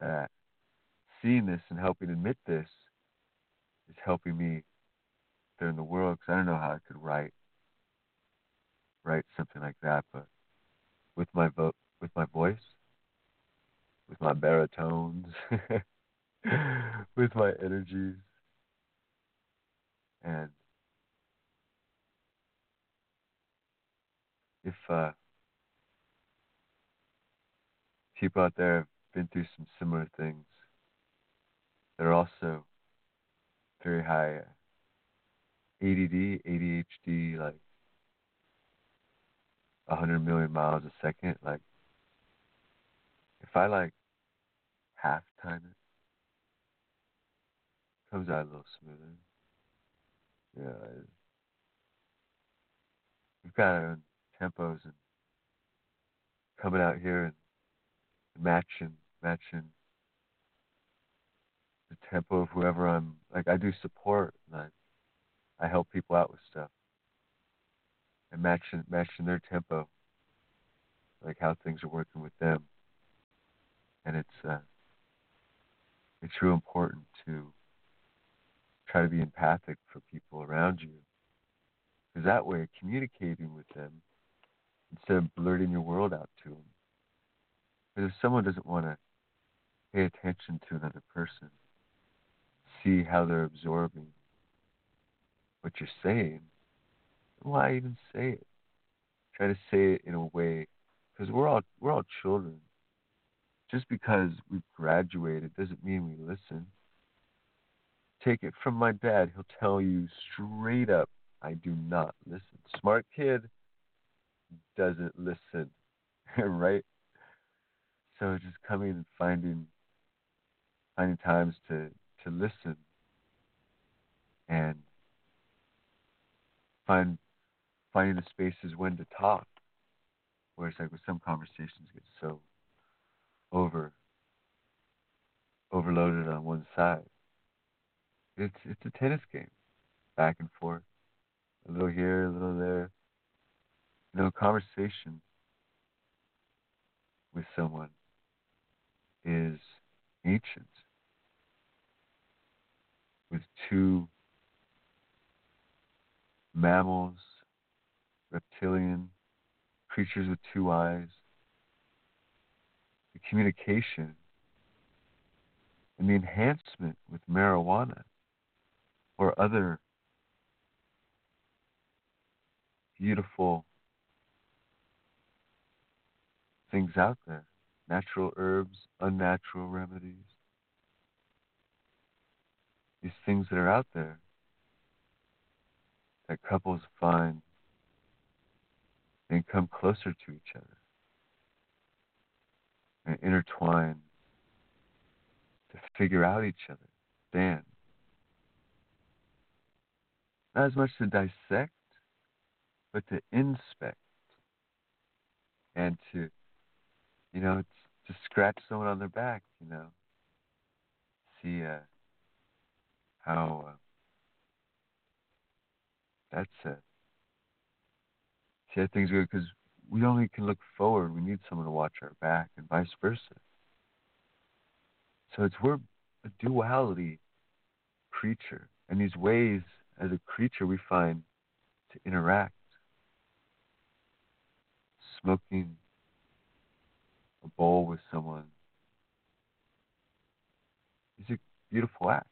That seeing this and helping admit this is helping me there in the world because I don't know how I could write write something like that, but with my vo- with my voice, with my baritones. <laughs> with my energies. And if uh, people out there have been through some similar things, they're also very high ADD, ADHD, like a 100 million miles a second. Like, if I like half time it, comes out a little smoother. Yeah. We've got our own tempos and coming out here and matching matching the tempo of whoever I'm like I do support and I help people out with stuff. And matching matching their tempo. Like how things are working with them. And it's uh it's real important to try to be empathic for people around you. Because that way, communicating with them instead of blurting your world out to them. Because if someone doesn't want to pay attention to another person, see how they're absorbing what you're saying, why even say it? Try to say it in a way, because we're all we're all children. Just because we've graduated doesn't mean we listen take it from my dad. He'll tell you straight up, I do not listen. Smart kid doesn't listen, <laughs> right? So just coming and finding finding times to to listen and find finding the spaces when to talk. Whereas like with some conversations get so over over overloaded on one side. It's it's a tennis game, back and forth, a little here, a little there. You know, conversation with someone is ancient. With two mammals, reptilian, creatures with two eyes, the communication and the enhancement with marijuana or other beautiful things out there natural herbs, unnatural remedies, these things that are out there that couples find and come closer to each other and intertwine to figure out each other, stand. Not as much to dissect, but to inspect and to, you know, to scratch someone on their back, you know, see uh, how uh, that's it. see how things go because we only can look forward. We need someone to watch our back, and vice versa. So it's we're a duality creature, and these ways as a creature we find to interact. Smoking a bowl with someone is a beautiful act.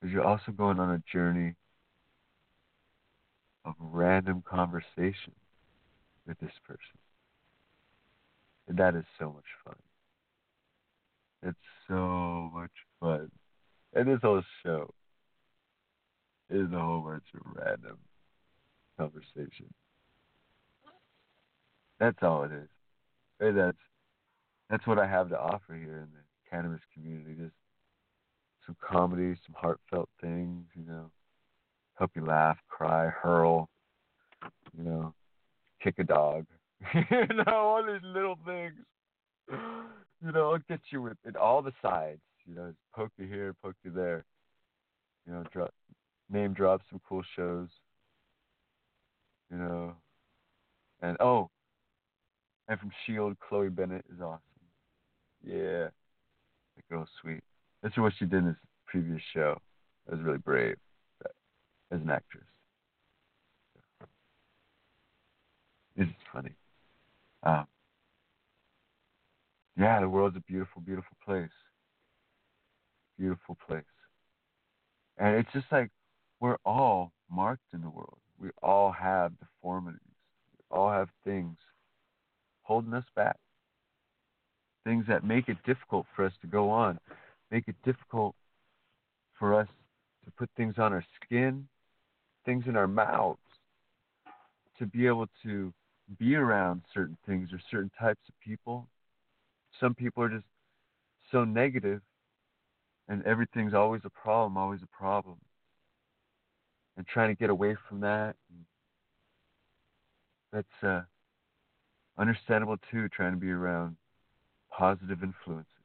Because you're also going on a journey of random conversation with this person. And that is so much fun. It's so much fun. And this whole show is a whole bunch of random conversation. That's all it is. And that's that's what I have to offer here in the cannabis community. Just some comedy, some heartfelt things, you know, help you laugh, cry, hurl, you know, kick a dog. <laughs> you know, all these little things. You know, I'll get you with it all the sides. You know, poke you here, poke you there. You know, drop, name drop some cool shows. You know, and oh, and from Shield, Chloe Bennet is awesome. Yeah, the girl's sweet. That's what she did in this previous show. That was really brave as an actress. It's funny. Um, yeah, the world's a beautiful, beautiful place. Beautiful place. And it's just like we're all marked in the world. We all have deformities. We all have things holding us back. Things that make it difficult for us to go on, make it difficult for us to put things on our skin, things in our mouths, to be able to be around certain things or certain types of people. Some people are just so negative and everything's always a problem, always a problem. And trying to get away from that. That's uh, understandable too, trying to be around positive influences.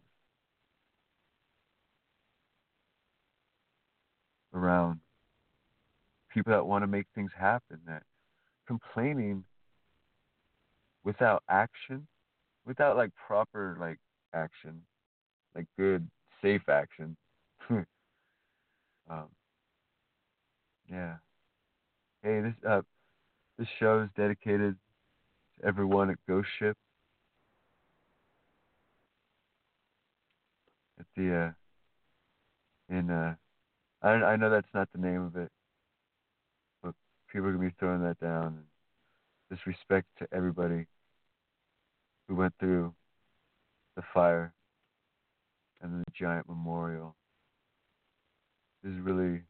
Around people that want to make things happen, that complaining without action, without like proper like action, like good safe action. <laughs> um, yeah. Hey, this uh, this show is dedicated to everyone at Ghost Ship. At the uh, in uh, I I know that's not the name of it, but people are gonna be throwing that down. Just respect to everybody who went through the fire and the giant memorial This is really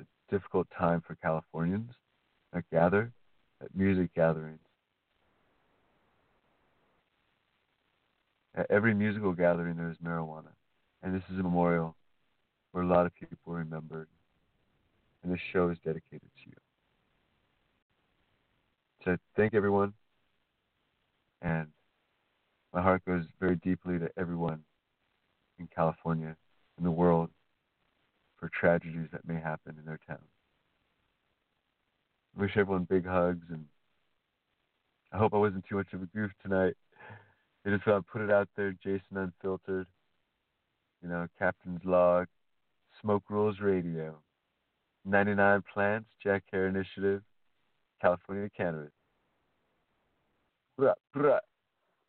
a difficult time for Californians that gather at music gatherings. At every musical gathering, there is marijuana. And this is a memorial where a lot of people are remembered. And this show is dedicated to you. So thank everyone. And my heart goes very deeply to everyone in California, in the world, for tragedies that may happen in their town. I wish everyone big hugs, and I hope I wasn't too much of a goof tonight. I just want to put it out there, Jason Unfiltered, you know, Captain's Log, Smoke Rules Radio, 99 Plants, Jack Herer Initiative, California Cannabis. Bruh, bruh.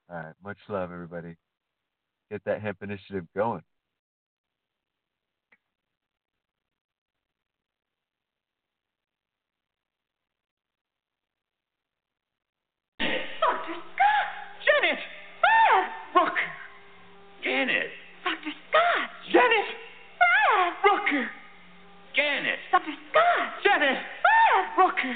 All right, much love, everybody. Get that hemp initiative going. Janet! Ah! Look! Janet! Janet, ah, Brad! Rucker, Janet, Dr. Scott! Janet, ah, Brad! Rucker.